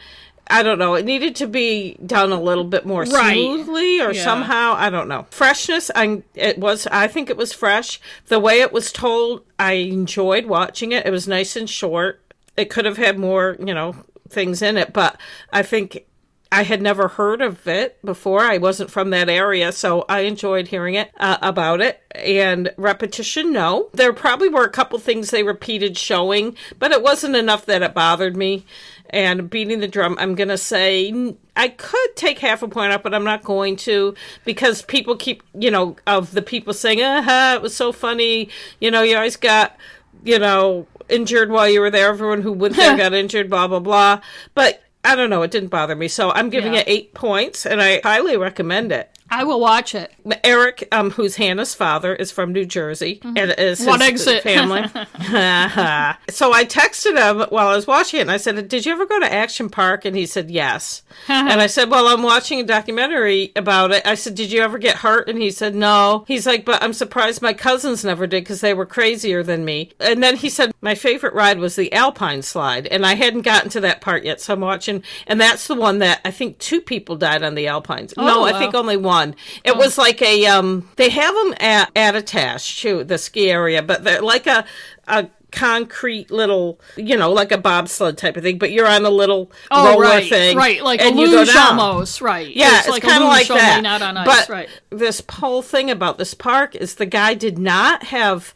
I don't know. It needed to be done a little bit more Right. smoothly or Yeah. somehow. I don't know. Freshness. I it was. I think it was fresh. The way it was told, I enjoyed watching it. It was nice and short. It could have had more, you know, things in it, but I think I had never heard of it before. I wasn't from that area, so I enjoyed hearing it uh, about it. And repetition, no. There probably were a couple things they repeated showing, but it wasn't enough that it bothered me. And beating the drum, I'm going to say I could take half a point up, but I'm not going to because people keep, you know, of the people saying, aha, it was so funny. You know, you always got, you know, injured while you were there. Everyone who went there got injured, blah, blah, blah. But I don't know. It didn't bother me. So I'm giving Yeah. it eight points, and I highly recommend it. I will watch it. Eric, um, who's Hannah's father, is from New Jersey and is his What exit? family. so I texted him while I was watching it, and I said, "Did you ever go to Action Park?" And he said, "Yes." and I said, "Well, I'm watching a documentary about it." I said, "Did you ever get hurt?" And he said, "No." He's like, "But I'm surprised my cousins never did because they were crazier than me." And then he said, "My favorite ride was the Alpine slide, and I hadn't gotten to that part yet, so I'm watching." And that's the one that I think two people died on the Alpines. no, I think only one. It was like a um. They have them at Attitash too, the ski area, but they're like a a concrete little, you know, like a bobsled type of thing. But you're on a little Oh, roller right, thing, right, like and a you go down. almost, right? Yeah, it's, like kind of like that. not on ice, but right? this whole thing about this park is the guy did not have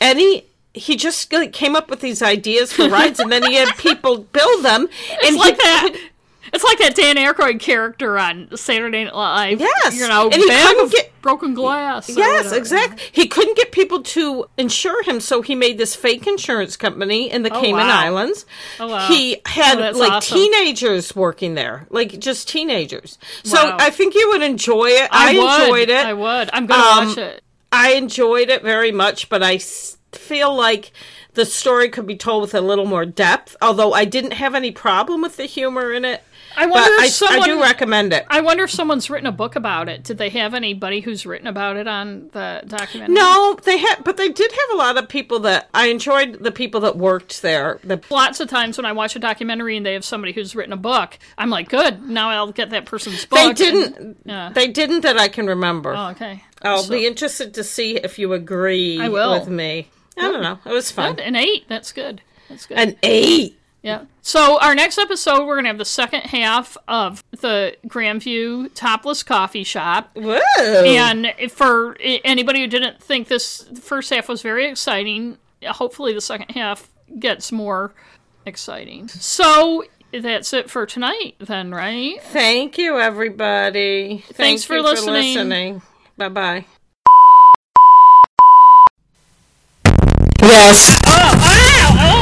any. He just came up with these ideas for rides, and then he had people build them. And It's like he, that. It's like that Dan Aykroyd character on Saturday Night Live. Yes, you know, and he couldn't get- broken glass. Yes, exactly. He couldn't get people to insure him, so he made this fake insurance company in the Cayman wow. Islands. Oh, wow. He had Oh, like awesome. teenagers working there, like just teenagers. So Wow. I think you would enjoy it. I, I, enjoyed it. I would. I'm gonna Um, watch it. I enjoyed it very much, but I feel like the story could be told with a little more depth. Although I didn't have any problem with the humor in it, I but wonder I, if someone. I do recommend it. I wonder if someone's written a book about it. Did they have anybody who's written about it on the documentary? No, they had, but they did have a lot of people that I enjoyed. The people that worked there. The Lots of times when I watch a documentary and they have somebody who's written a book, I'm like, good. Now I'll get that person's book. they didn't. yeah. They didn't that I can remember. Oh, okay. I'll So- be interested to see if you agree I will. with me. I don't know. It was fun. Good. An eight. That's good. That's good. An eight. Yeah. So our next episode, we're gonna have the second half of the Grandview Topless Coffee Shop. Whoa. And for anybody who didn't think this first half was very exciting, hopefully the second half gets more exciting. So that's it for tonight, then, right? Thank you, everybody. Thank Thanks for you listening. listening. Bye bye. Yes. Oh, wow! Oh, oh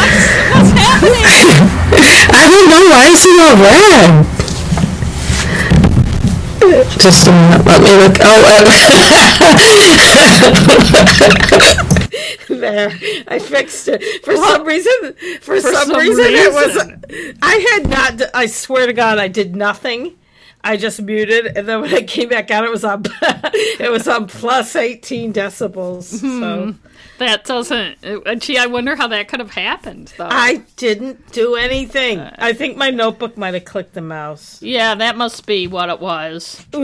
What's, what's happening? I don't know. Why is it all red? Just a minute. Let me look. Oh, uh, There, I fixed it. For some reason, for, some, some reason, it was. I had not. I swear to God, I did nothing. I just muted, and then when I came back out, it was on. it was on plus eighteen decibels. So That doesn't. uh, Gee, I wonder how that could have happened, though. I didn't do anything. I think my notebook might have clicked the mouse. yeah, that must be what it was. Ugh.